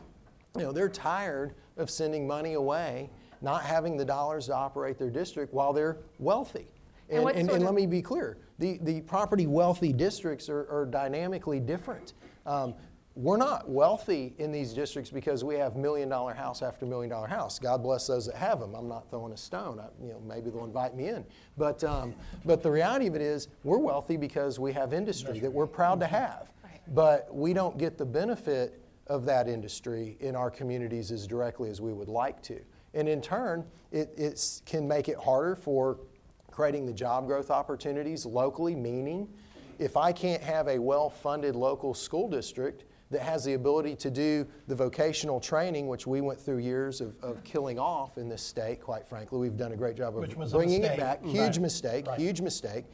know, they're tired of sending money away, not having the dollars to operate their district while they're wealthy. And And, and, and of- let me be clear the, the property wealthy districts are, are dynamically different. Um, we're not wealthy in these districts because we have million dollar house after million dollar house. God bless those that have them. I'm not throwing a stone. I, you know, maybe they'll invite me in. But, um, but the reality of it is, we're wealthy because we have industry that we're proud to have. But we don't get the benefit of that industry in our communities as directly as we would like to. And in turn, it it's, can make it harder for creating the job growth opportunities locally, meaning if I can't have a well funded local school district that has the ability to do the vocational training, which we went through years of, of killing off in this state, quite frankly, we've done a great job of bringing it back. Right. Huge mistake, Right. huge mistake.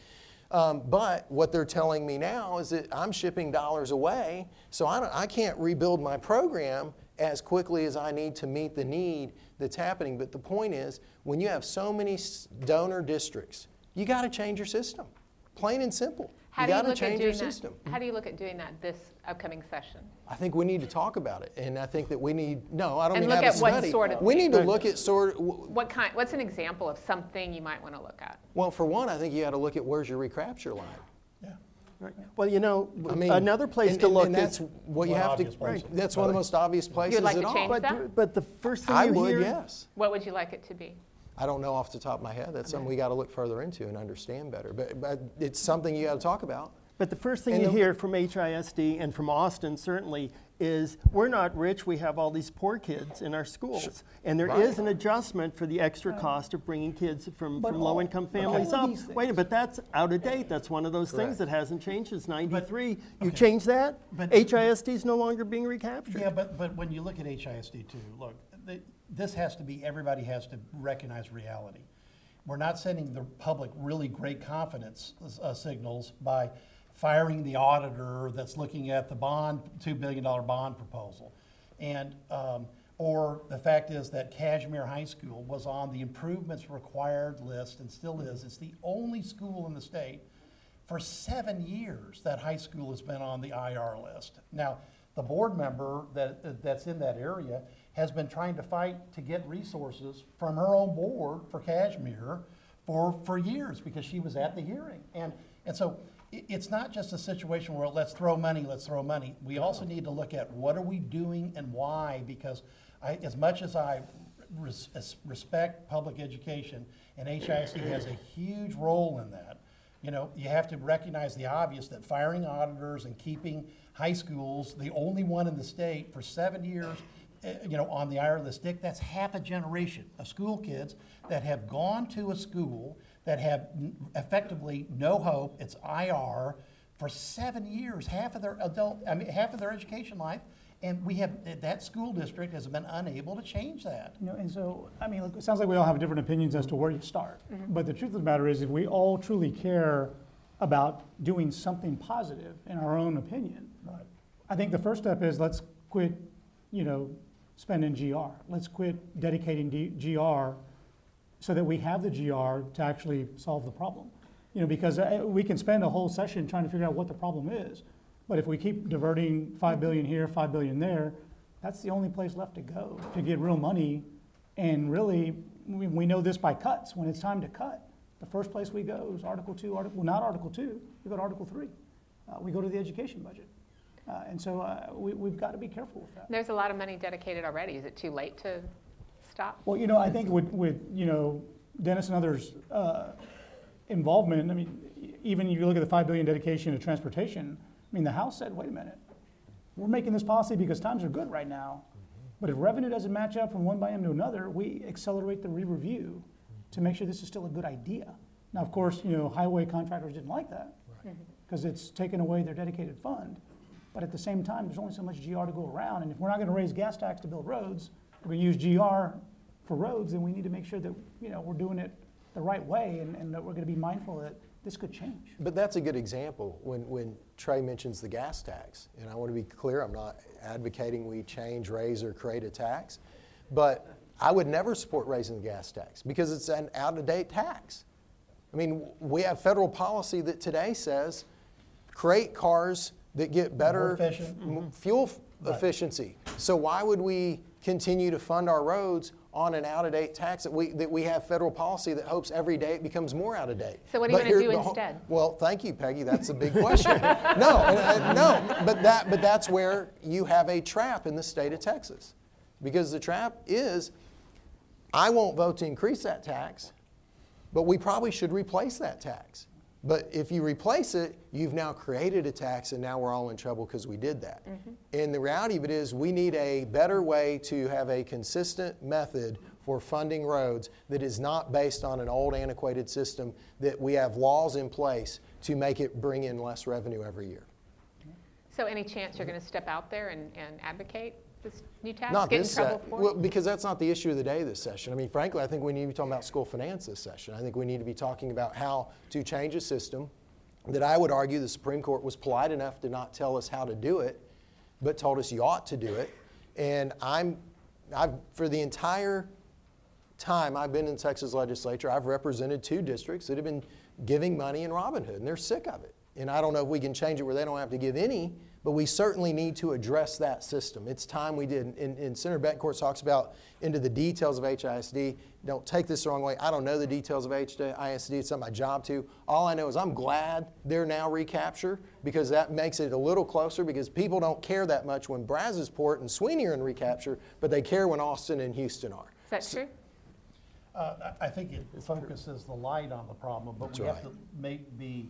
Um, but what they're telling me now is that I'm shipping dollars away, so I, I can't rebuild my program as quickly as I need to meet the need that's happening. But the point is, when you have so many donor districts, you got to change your system, plain and simple. How you do you got to look at change your doing system. that? How do you look at doing that this upcoming session? I think we need to talk about it, and I think that we need. No, I don't And mean look have a at what sort of we need to look at sort. Of, What kind? What's an example of something you might want to look at? well, for one, I think you got to look at where's your recapture line. Yeah. Right. Well, you know, I mean, another place and- to and- look and is. that's what you One have to. Right, that's one of the most obvious places Would like at to all. change But, that? but the first thing I you would, hear, yes. What would you like it to be? I don't know off the top of my head. That's something we got to look further into and understand better. But, but it's something you got to talk about. But the first thing And you the- hear from HISD and from Austin certainly is we're not rich, we have all these poor kids in our schools. And there is Right. an adjustment for the extra cost of bringing kids from, But from all- low income families up. Wait, but that's out of date. That's one of those Correct. things that hasn't changed since 93. you okay. change that, But- HISD is no longer being recaptured. Yeah, but, but when you look at HISD too, look, th- this has to be, everybody has to recognize reality. We're not sending the public really great confidence uh, signals by firing the auditor that's looking at the bond, $2 billion bond proposal. And, um, or the fact is that Kashmere High School was on the improvements required list and still is. It's the only school in the state for seven years, that high school has been on the IR list. Now, the board member that, that's in that area has been trying to fight to get resources from her own board for Kashmere for, for years because she was at the hearing. And, and so it's not just a situation where let's throw money, let's throw money. We also need to look at what are we doing and why because I, as much as I res- as- respect public education and HISD has a huge role in that, you know, you have to recognize the obvious that firing auditors and keeping high schools, the only one in the state for seven years, eh, you know, on the IR list, Dick, that's half a generation of school kids that have gone to a school that have n- effectively no hope. It's IR for seven years, half of their adult, I mean, half of their education life. And we have, that school district has been unable to change that. You know, and so, I mean, look, it sounds like we all have different opinions as to where you start. But the truth of the matter is, if we all truly care about doing something positive in our own opinion, Right. I think the first step is let's quit, you know, spending GR. Let's quit dedicating D- GR so that we have the GR to actually solve the problem. You know, because uh, we can spend a whole session trying to figure out what the problem is. But if we keep diverting five billion here, five billion there, that's the only place left to go to get real money. And really, we, we know this by cuts. When it's time to cut, the first place we go is Article Two, Article, not Article Two, we go to Article Three. Uh, we go to the education budget. Uh, and so uh, we, we've got to be careful with that. There's a lot of money dedicated already. Is it too late to stop? Well, you know, I think with, with, you know, Dennis and others' uh, involvement, I mean, even you look at the 5 billion dedication to transportation, I mean, the House said, wait a minute, we're making this policy because times are good right now, but if revenue doesn't match up from one biennium to another, we accelerate the re-review to make sure this is still a good idea. Now, of course, you know, highway contractors didn't like that because it's taken away their dedicated fund. But at the same time, there's only so much GR to go around, and if we're not going to raise gas tax to build roads, we're going to use GR for roads, then we need to make sure that, you know, we're doing it the right way and, and that we're going to be mindful that this could change. But that's a good example when, when Trey mentions the gas tax. And I want to be clear, I'm not advocating we change, raise, or create a tax. But I would never support raising the gas tax because it's an out of date tax. I mean, we have federal policy that today says create cars that get better efficient. fuel f- efficiency. So why would we continue to fund our roads on an out of date tax that we that we have federal policy that hopes every day it becomes more out of date? So what are you gonna do the whole- instead? Well, thank you, Peggy. That's a big question. no, uh, no, but that but that's where you have a trap in the state of Texas, because the trap is, I won't vote to increase that tax, but we probably should replace that tax. But if you replace it, you've now created a tax, and now we're all in trouble because we did that. Mm-hmm. And the reality of it is, we need a better way to have a consistent method for funding roads that is not based on an old, antiquated system that we have laws in place to make it bring in less revenue every year. So any chance you're going to step out there and, and advocate this new tax? Not Get in this trouble se- for well, because that's not the issue of the day this session. I mean, frankly, I think we need to be talking about school finance this session. I think we need to be talking about how to change a system that I would argue the Supreme Court was polite enough to not tell us how to do it, but told us you ought to do it. And I'm, I've, for the entire time I've been in Texas legislature, I've represented two districts that have been giving money in Robin Hood, and they're sick of it. And I don't know if we can change it where they don't have to give any, but we certainly need to address that system. It's time we did. And, and Senator Bettencourt talks about into the details of HISD. Don't take this the wrong way. I don't know the details of HISD. It's not my job to. All I know is I'm glad they're now recapture because that makes it a little closer because people don't care that much when Brazosport and Sweeney are in recapture, but they care when Austin and Houston are. Is that true? Uh, I I think it focuses the light on the problem, but That's we have to make, be,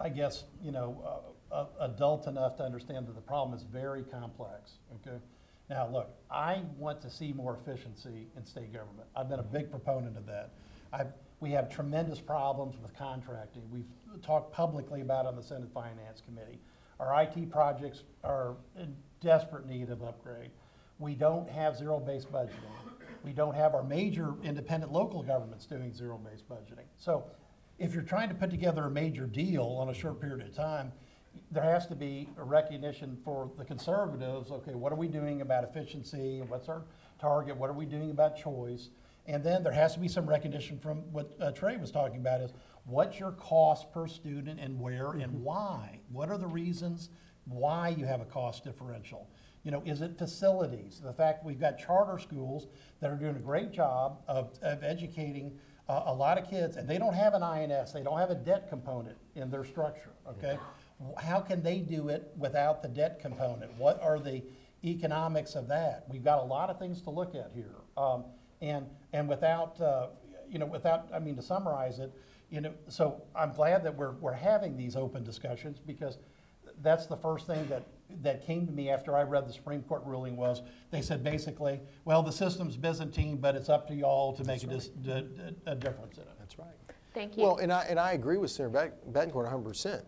I guess, you know, uh, uh, adult enough to understand that the problem is very complex, okay? Now, look, I want to see more efficiency in state government. I've been a big proponent of that. I, we have tremendous problems with contracting. We've talked publicly about it on the Senate Finance Committee. Our IT projects are in desperate need of upgrade. We don't have zero-based budgeting. We don't have our major independent local governments doing zero-based budgeting. So if you're trying to put together a major deal on a short period of time, there has to be a recognition for the conservatives, okay, what are we doing about efficiency? What's our target? What are we doing about choice? And then there has to be some recognition from what uh, Trey was talking about is, what's your cost per student and where and why? What are the reasons why you have a cost differential? You know, is it facilities? The fact we've got charter schools that are doing a great job of, of educating uh, a lot of kids, and they don't have an INS, they don't have a debt component in their structure, okay? How can they do it without the debt component? What are the economics of that? We've got a lot of things to look at here. Um, and, and without, uh, you know, without, I mean, to summarize it, you know, so I'm glad that we're, we're having these open discussions because that's the first thing that, that came to me after I read the Supreme Court ruling was, they said basically, well, the system's Byzantine, but it's up to y'all to make a, dis- d- d- a difference in it. That's right. Thank you. Well, and I, and I agree with Senator Bet- Bettencourt 100%.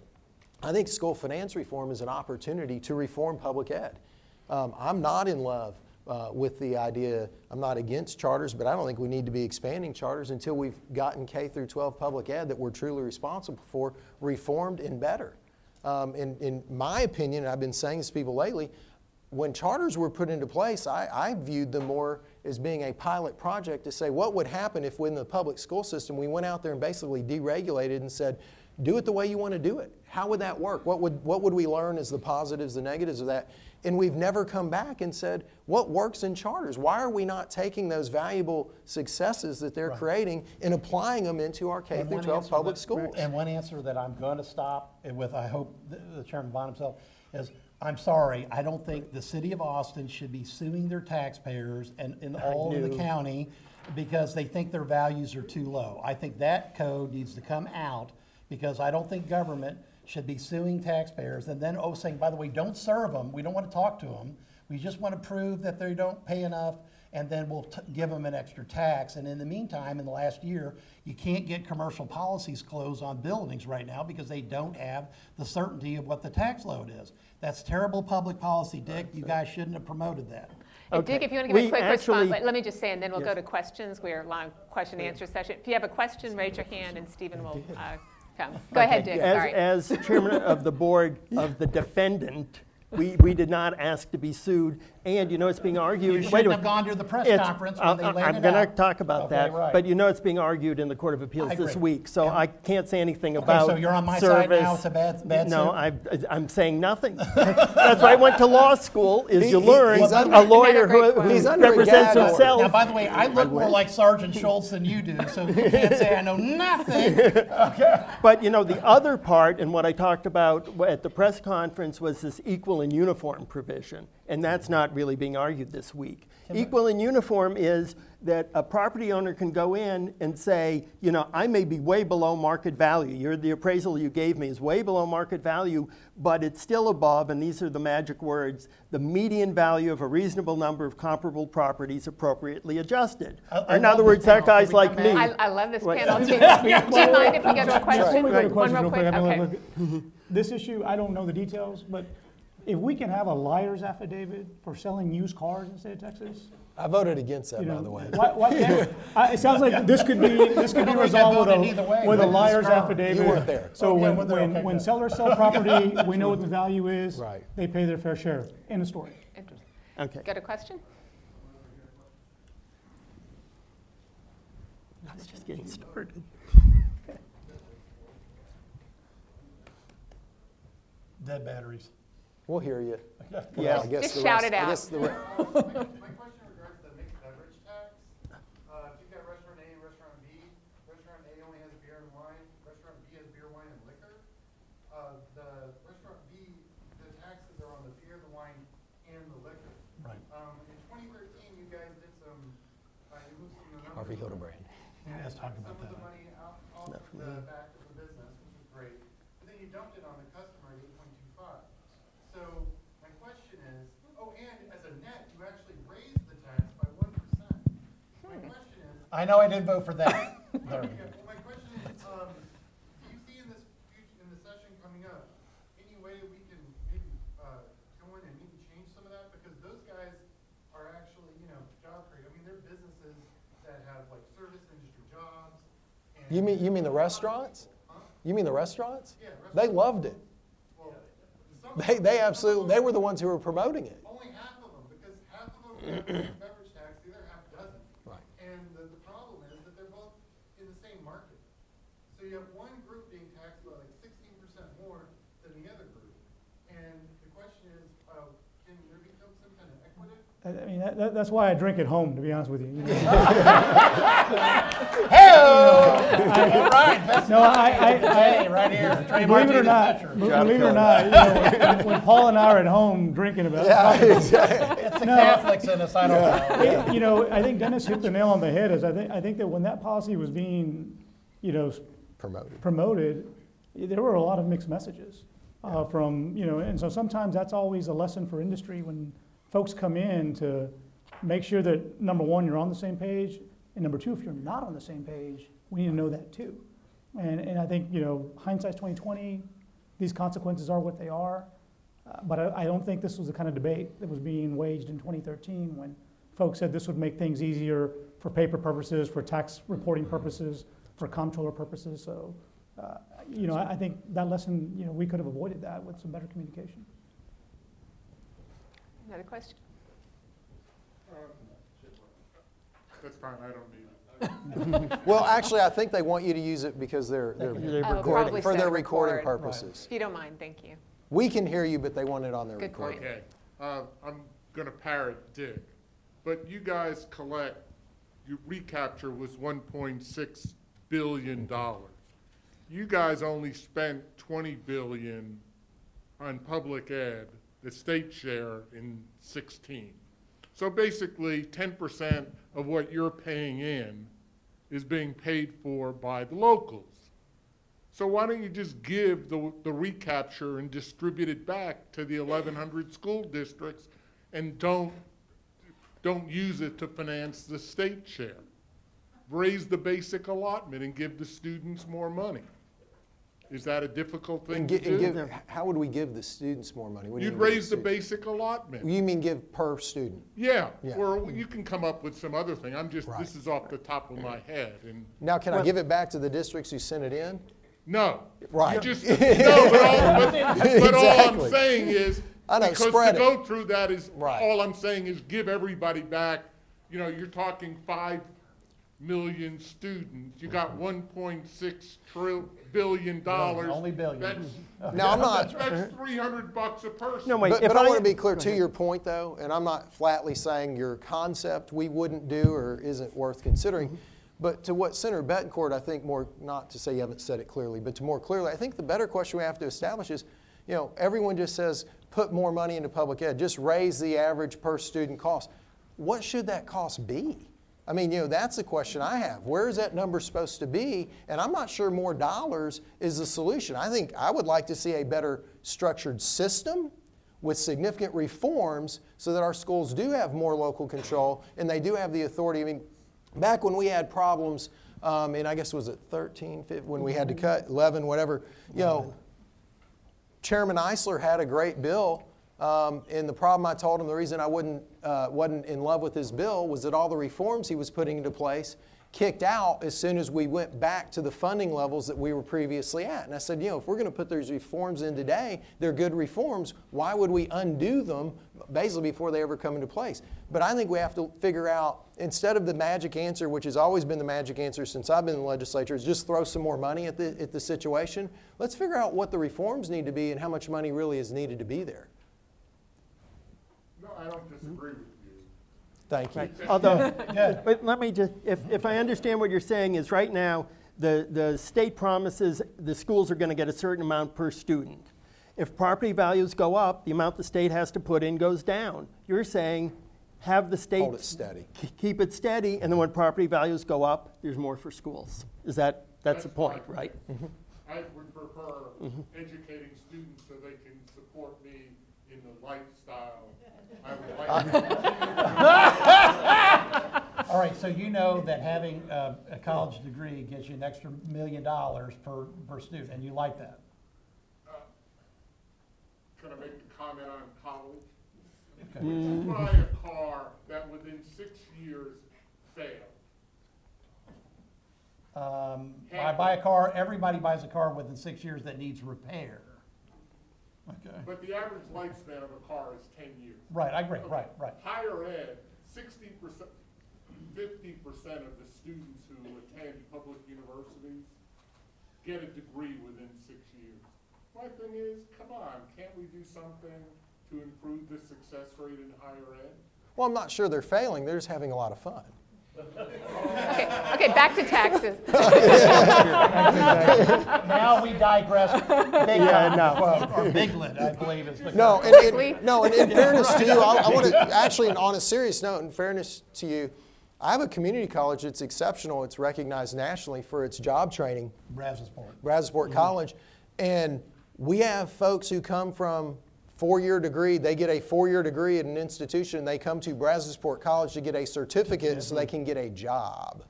I think school finance reform is an opportunity to reform public ed. Um, I'm not in love uh, with the idea, I'm not against charters, but I don't think we need to be expanding charters until we've gotten K through 12 public ed that we're truly responsible for reformed and better. Um, in, in my opinion, and I've been saying this to people lately, when charters were put into place, I, I viewed them more as being a pilot project to say what would happen if within the public school system we went out there and basically deregulated and said, do it the way you want to do it. How would that work? What would, what would we learn as the positives, the negatives of that? And we've never come back and said, what works in charters? Why are we not taking those valuable successes that they're creating and applying them into our K through 12 public that- schools? And one answer that I'm going to stop with, I hope the- the Chairman Bonnen himself, is, I'm sorry, I don't think the city of Austin should be suing their taxpayers and, and all of the county because they think their values are too low. I think that code needs to come out because I don't think government should be suing taxpayers and then, oh, saying, by the way, don't serve them, we don't want to talk to them. We just want to prove that they don't pay enough and then we'll t- give them an extra tax. And in the meantime, in the last year, you can't get commercial policies closed on buildings right now because they don't have the certainty of what the tax load is. That's terrible public policy, Dick. You guys shouldn't have promoted that. And Dick, if you want to give a quick response, actually- but let me just say, and then we'll go to questions. We're long question and answer session. If you have a question, raise your hand and Stephen will uh, come. Go ahead, Dick, As- As chairman of the board of the defendant, we, we did not ask to be sued, and you know it's being argued. You shouldn't have gone to the press It's- conference uh, when they uh, laid I'm it gonna out. talk about Okay, that, right. but you know it's being argued in the Court of Appeals I this agree. week, so Yeah. I can't say anything Okay, about so you're on my side now, service. it's a bad- bad No, suit? I, I'm saying nothing. That's why I went to law school, is He- you he- learn, he's under- a lawyer Another great who who He's under a represents gag order. himself. Now, by the way, I look more like Sergeant Schultz than you do, so you can't say I know nothing. But, you know, the other part, and what I talked about at the press conference, was this equal and uniform provision. And that's not really being argued this week. Equal and uniform is that a property owner can go in and say, you know, I may be way below market value. Your, the appraisal you gave me is way below market value, but it's still above, and these are the magic words, the median value of a reasonable number of comparable properties appropriately adjusted. I- I in other this words, that panel. guy's like me. I, I love this Wait. panel. Do you, do you mind if we go to a question? Let me go One real real quick. quick, I mean, okay. look, look, This issue, I don't know the details, but if we can have a liar's affidavit for selling used cars in the state of Texas, I voted against that, you by know, the way. why, why can't, I, it sounds like this could be, this could be think I resolved with voted either way. a, with a Witness liar's firm. affidavit. You weren't there. So Oh, yeah, when, well, they're when, okay, when good. sellers sell property, we know what the value is. Right. They pay their fair share. End of story. Interesting. Okay. Got a question? I was just getting started. Dead batteries. We'll hear you. Yeah. I guess Just the shout rest- it I out. guess the re- My question regards the mixed beverage tax. Uh, if you've got restaurant A and restaurant B, restaurant A only has beer and wine, restaurant B has beer, wine, and liquor. Uh, the restaurant B, the taxes are on the beer, the wine, and the liquor. Right. Um, in twenty thirteen, you guys did some, uh, you moved some of the numbers. Harvey Hilderbran. Let's talk about Some of the that. money out, off Not of for the back of the business, which is great. But then you dumped it on the customer at eight point two five. So my question is, oh, and as a net, you actually raised the tax by one percent. My question is, I know I didn't vote for that. There. yeah, well, my question is, um, do you see in this future, in the session coming up, any way we can maybe, uh, go in and maybe change some of that? Because those guys are actually, you know, job creators. I mean, they're businesses that have like service industry jobs. and- You mean, you mean the restaurants? You mean the restaurants? Yeah, They loved it. Well, some- They, they absolutely, they were the ones who were promoting it. Only half of them, because half of them have a beverage tax, the other half doesn't. Right. And the, the problem is that they're both in the same market. So you have one group being taxed by like sixteen percent more than the other group. And the question is, uh, can there become some kind of equity? I I mean, that, that- that's why I drink at home, to be honest with you. You know, All right, that's No, I, I, I, Hey, right here. Believe it or not, believe it or not, you know, when- when Paul and I are at home drinking about it, It's the Catholics in us, I don't know. it- you know, I think Dennis hit the nail on the head. Is I think I think that when that policy was being, you know, Promoted. promoted, there were a lot of mixed messages uh, from you know, and so sometimes that's always a lesson for industry when folks come in to make sure that number one you're on the same page, and number two if you're not on the same page, we need to know that too. And and I think you know hindsight's 2020. These consequences are what they are. Uh, But I, I don't think this was the kind of debate that was being waged in 2013 when folks said this would make things easier for paper purposes, for tax reporting purposes, for comptroller purposes. So, uh, you know, I, I think that lesson, you know, we could have avoided that with some better communication. Another question? That's fine, I don't need it. Well, actually, I think they want you to use it because they're, they're They're Oh, recording. probably for their a recording record. purposes. If you don't mind, thank you. We can hear you, but they want it on their Good recording. point. Okay, uh, I'm gonna parrot Dick, but you guys collect, your recapture was one point six billion dollars. You guys only spent twenty billion on public ed, the state share in sixteen. So basically, ten percent of what you're paying in is being paid for by the locals. So why don't you just give the, the recapture and distribute it back to the eleven hundred school districts and don't, don't use it to finance the state share? Raise the basic allotment and give the students more money. Is that a difficult thing And to gi- and do? give, how would we give the students more money? What do you You'd mean give raise the students? basic allotment. You mean give per student? Yeah, Yeah. or you can come up with some other thing. I'm just, Right. this is off the top of my head and, Now, can I give it back to the districts who sent it in? no. Right. You just, no, but all, but, but all I'm Exactly. saying is, I know, because spread to it. go through that is, Right. all I'm saying is give everybody back, you know, you're talking five million students, you got one point six trill, billion dollars. only billion. That's, Now, I'm not, that's three hundred bucks a person. No, wait, but, if but I I- want to be clear, to ahead. your point though, and I'm not flatly saying your concept we wouldn't do or isn't worth considering, mm-hmm. but to what Senator Bettencourt, I think more, not to say you haven't said it clearly, but to more clearly, I think the better question we have to establish is, you know, everyone just says, put more money into public ed, just raise the average per student cost. What should that cost be? I mean, you know, that's the question I have. Where is that number supposed to be? And I'm not sure more dollars is the solution. I think I would like to see a better structured system with significant reforms so that our schools do have more local control and they do have the authority. I mean, back when we had problems, um, and I guess was it 13, 15, when we had to cut 11, whatever, you know, Chairman Eisler had a great bill, um, and the problem I told him, the reason I wouldn't, uh, wasn't in love with his bill was that all the reforms he was putting into place kicked out as soon as we went back to the funding levels that we were previously at. And I said, you know, if we're going to put those reforms in today, they're good reforms. Why would we undo them basically before they ever come into place? But I think we have to figure out, instead of the magic answer, which has always been the magic answer since I've been in the legislature, is just throw some more money at the, at the situation. Let's figure out what the reforms need to be and how much money really is needed to be there. No, I don't disagree with you. Thank you. Right. Although, but let me just, if, if I understand what you're saying is right now, the, the state promises the schools are going to get a certain amount per student. If property values go up, the amount the state has to put in goes down. You're saying have the state Hold it steady. k- keep it steady, and then when property values go up, there's more for schools. Is that, that's the That's point, fine. right? Mm-hmm. I would prefer mm-hmm. educating students so they can support me in the lifestyle I would like. All right, so you know that having a, a college degree gets you an extra million dollars per, per student, and you like that? Can I make a comment on college? Okay. Would you buy a car that within six years failed? Um, I buy a car, everybody buys a car within six years that needs repair. Okay, But the average lifespan of a car is ten years. right, I agree, right, right. Higher ed, sixty percent, fifty percent of the students who attend public universities get a degree within six years. My thing is, come on, can't we do something to improve the success rate in higher ed? Well, I'm not sure they're failing, they're just having a lot of fun. Okay, okay, back to taxes. Oh, now we digress big Yeah, no. well, or biglet, I believe is the. No, and, Quickly. and, no, and in fairness to you, I, I want to actually, on a serious note, in fairness to you, I have a community college that's exceptional. It's recognized nationally for its job training, Brazosport. Brazosport mm-hmm. College, and we have folks who come from four-year degree. They get a four-year degree at an institution. They come to Brazosport College to get a certificate so they mm-hmm. can get a job,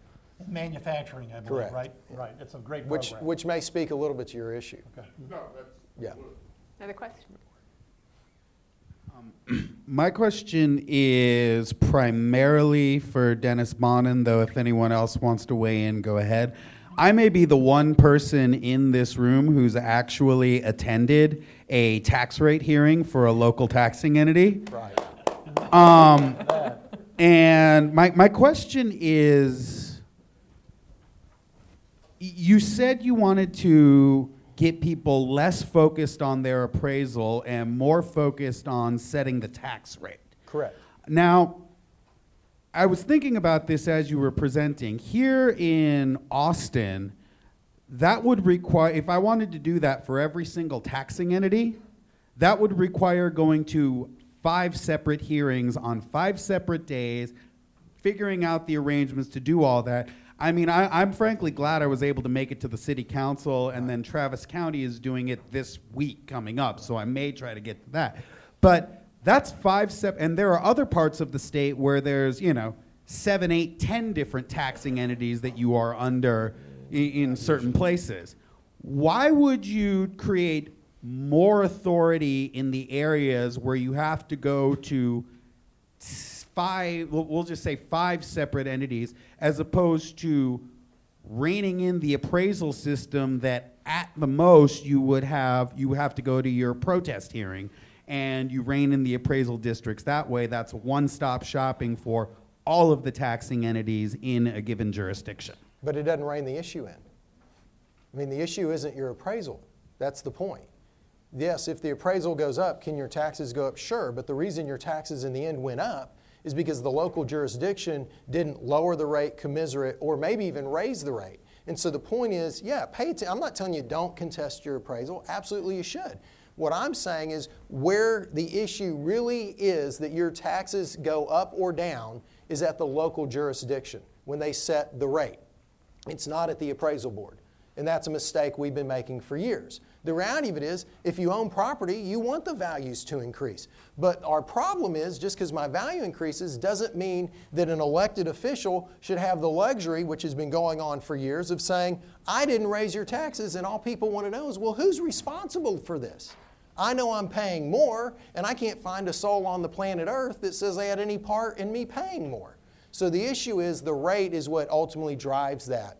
Manufacturing, I believe, Correct. right? Right, it's a great which program. which which may speak a little bit to your issue. Okay. No, that's. Yeah. Another question? Um, my question is primarily for Dennis Bonnen, though if anyone else wants to weigh in, go ahead. I may be the one person in this room who's actually attended a tax rate hearing for a local taxing entity. Right. Um, And my, my question is you said you wanted to get people less focused on their appraisal and more focused on setting the tax rate. Correct. Now, I was thinking about this as you were presenting. Here in Austin, that would require, if I wanted to do that for every single taxing entity, that would require going to five separate hearings on five separate days, figuring out the arrangements to do all that. I mean, I, I'm frankly glad I was able to make it to the city council, and then Travis County is doing it this week coming up, so I may try to get to that. But that's five sep, and there are other parts of the state where there's, you know, seven, eight, ten different taxing entities that you are under i- in certain places. Why would you create more authority in the areas where you have to go to five, we'll we'll just say five separate entities, as opposed to reining in the appraisal system that at the most you would have, you have to go to your protest hearing and you rein in the appraisal districts. That way, that's one-stop shopping for all of the taxing entities in a given jurisdiction. But it doesn't rein the issue in. I mean, the issue isn't your appraisal. That's the point. Yes, if the appraisal goes up, can your taxes go up? Sure, but the reason your taxes in the end went up is because the local jurisdiction didn't lower the rate commiserate or maybe even raise the rate. And so the point is, yeah, pay attention. I'm not telling you don't contest your appraisal. Absolutely you should. What I'm saying is where the issue really is that your taxes go up or down is at the local jurisdiction when they set the rate. It's not at the appraisal board. And that's a mistake we've been making for years. The reality of it is, if you own property, you want the values to increase. But our problem is, just because my value increases doesn't mean that an elected official should have the luxury, which has been going on for years, of saying, I didn't raise your taxes, and all people want to know is, well, who's responsible for this? I know I'm paying more, and I can't find a soul on the planet Earth that says they had any part in me paying more. So the issue is the rate is what ultimately drives that.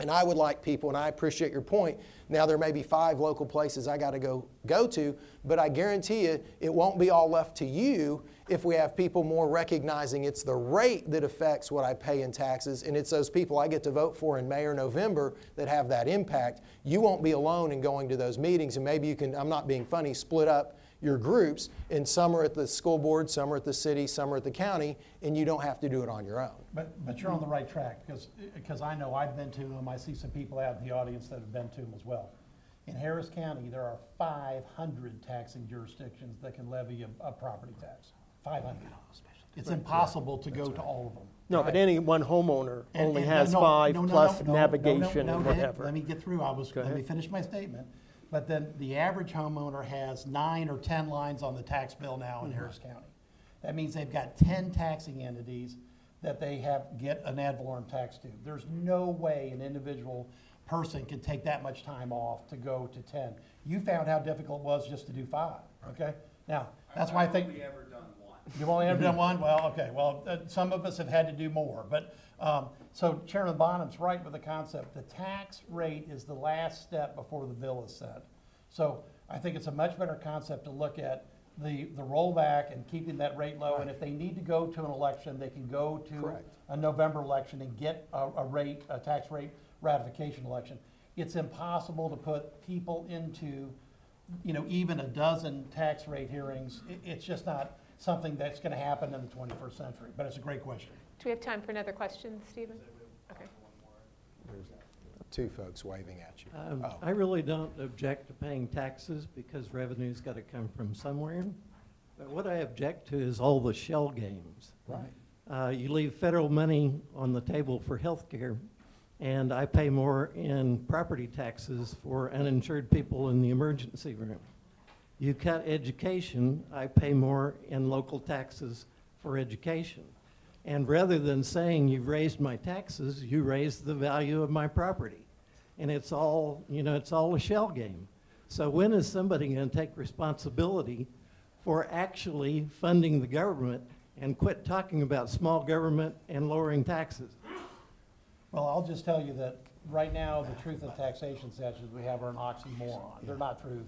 And I would like people, and I appreciate your point. Now there may be five local places I got to go go to, but I guarantee you it won't be all left to you if we have people more recognizing it's the rate that affects what I pay in taxes, and it's those people I get to vote for in May or November that have that impact. You won't be alone in going to those meetings, and maybe you can. I'm not being funny. Split up your groups, and some are at the school board, some are at the city, some are at the county, and you don't have to do it on your own. But, but you're on the right track, because, because I know I've been to them, I see some people out in the audience that have been to them as well. In Harris County, there are five hundred taxing jurisdictions that can levy a, a property tax, five hundred. It's impossible to go to all of them. No, but any one homeowner And- only and has no, five no, no, plus no, no, no, navigation no, and Dave, whatever. Let me get through, I was, Go let me ahead. finish my statement. But then the average homeowner has nine or 10 lines on the tax bill now Mm-hmm. in Harris County. That means they've got 10 taxing entities that they have, get an ad valorem tax to. There's no way an individual person can take that much time off to go to 10. You found how difficult it was just to do five, okay? Now, that's why I think. You've only ever done one? Well, okay, well, uh, some of us have had to do more, but, um, so Chairman Bonnen's right with the concept, the tax rate is the last step before the bill is set. So I think it's a much better concept to look at the, the rollback and keeping that rate low, and if they need to go to an election, they can go to Correct. a November election and get a, a rate, a tax rate ratification election. It's impossible to put people into, you know, even a dozen tax rate hearings. It, it's just not something that's gonna happen in the twenty-first century, but it's a great question. Do we have time for another question, Stephen? Okay. There's two folks waving at you. Um, Oh. I really don't object to paying taxes because revenue's got to come from somewhere. But what I object to is all the shell games. Right. Uh, You leave federal money on the table for health care, and I pay more in property taxes for uninsured people in the emergency room. You cut education, I pay more in local taxes for education. And rather than saying you've raised my taxes, you raised the value of my property. And it's all, you know, it's all a shell game. So when is somebody going to take responsibility for actually funding the government and quit talking about small government and lowering taxes? Well, I'll just tell you that right now, the truth and taxation statutes we have are an oxymoron. They're not truth.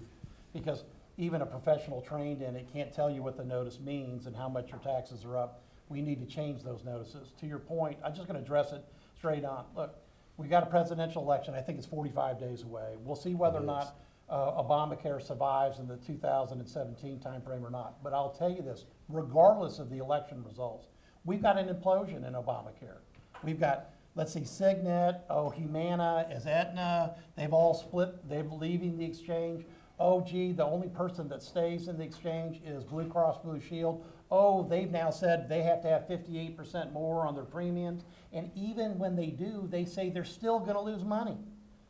Because even a professional trained in it can't tell you what the notice means and how much your taxes are up we need to change those notices. To your point, I'm just gonna address it straight on. Look, we got a presidential election, I think it's forty-five days away. We'll see whether or not uh, Obamacare survives in the two thousand and seventeen timeframe or not. But I'll tell you this, regardless of the election results, we've got an implosion in Obamacare. We've got, let's see, Cigna, oh, Humana, is Aetna, they've all split, they're leaving the exchange. Oh gee, the only person that stays in the exchange is Blue Cross Blue Shield. Oh, they've now said they have to have fifty-eight percent more on their premiums. And even when they do, they say they're still gonna lose money.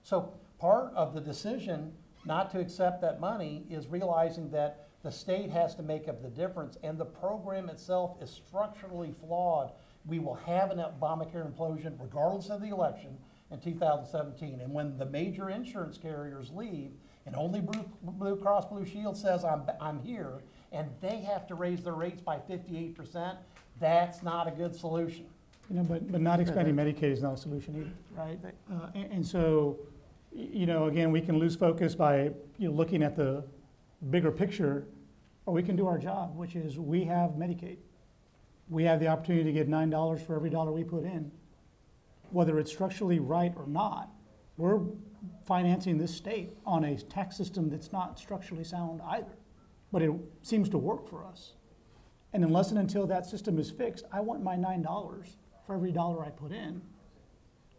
So part of the decision not to accept that money is realizing that the state has to make up the difference, and the program itself is structurally flawed. We will have an Obamacare implosion regardless of the election in 2017. And when the major insurance carriers leave, and only Blue, Blue Cross Blue Shield says, I'm, I'm here, and they have to raise their rates by 58%, that's not a good solution. You know, but, but not expanding Medicaid is not a solution either, right? Uh, and, and so, y- you know, again, we can lose focus by, you know, looking at the bigger picture, or we can do our job, which is we have Medicaid. We have the opportunity to get nine dollars for every dollar we put in. Whether it's structurally right or not, we're financing this state on a tax system that's not structurally sound either. But it seems to work for us. And unless and until that system is fixed, I want my nine dollars for every dollar I put in.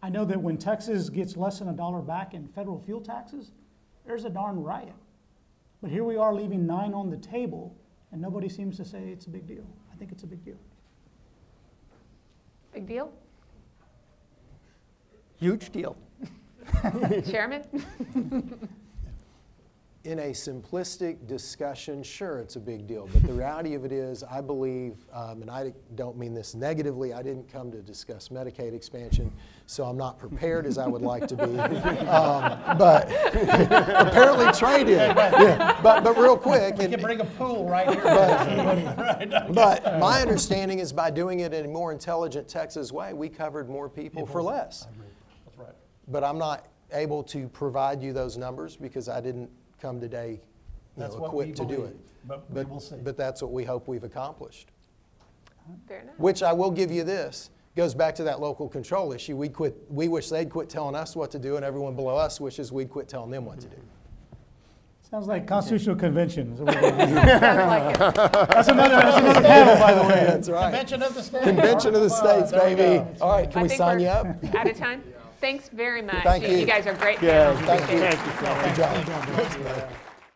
I know that when Texas gets less than a dollar back in federal fuel taxes, there's a darn riot. But here we are leaving nine on the table, and nobody seems to say it's a big deal. I think it's a big deal. Big deal? Huge deal. Chairman? in a simplistic discussion, sure, it's a big deal. But the reality of it is, I believe, um, and I don't mean this negatively, I didn't come to discuss Medicaid expansion, so I'm not prepared as I would like to be. Um, but apparently Trey did. Yeah. But, but real quick, We and- can bring a pool right here. but my understanding is by doing it in a more intelligent Texas way, we covered more people for less. That's right. But I'm not able to provide you those numbers because I didn't come today you That's know, what we equipped to do believe, it. but we will see. But that's what we hope we've accomplished. Fair enough. Which I will give you this, goes back to that local control issue. We quit, we wish they'd quit telling us what to do and everyone below us wishes we'd quit telling them what to do. Sounds like constitutional convention. is what we're doing. Sounds like it. That's another, that's another panel, by the way. That's right. Convention of the States. Convention of the States, baby. All right, can I we think sign we're you up? Out of time? Thanks very much. Thank you. You guys are great Yeah, panel. Thank you. Appreciate it. Good job.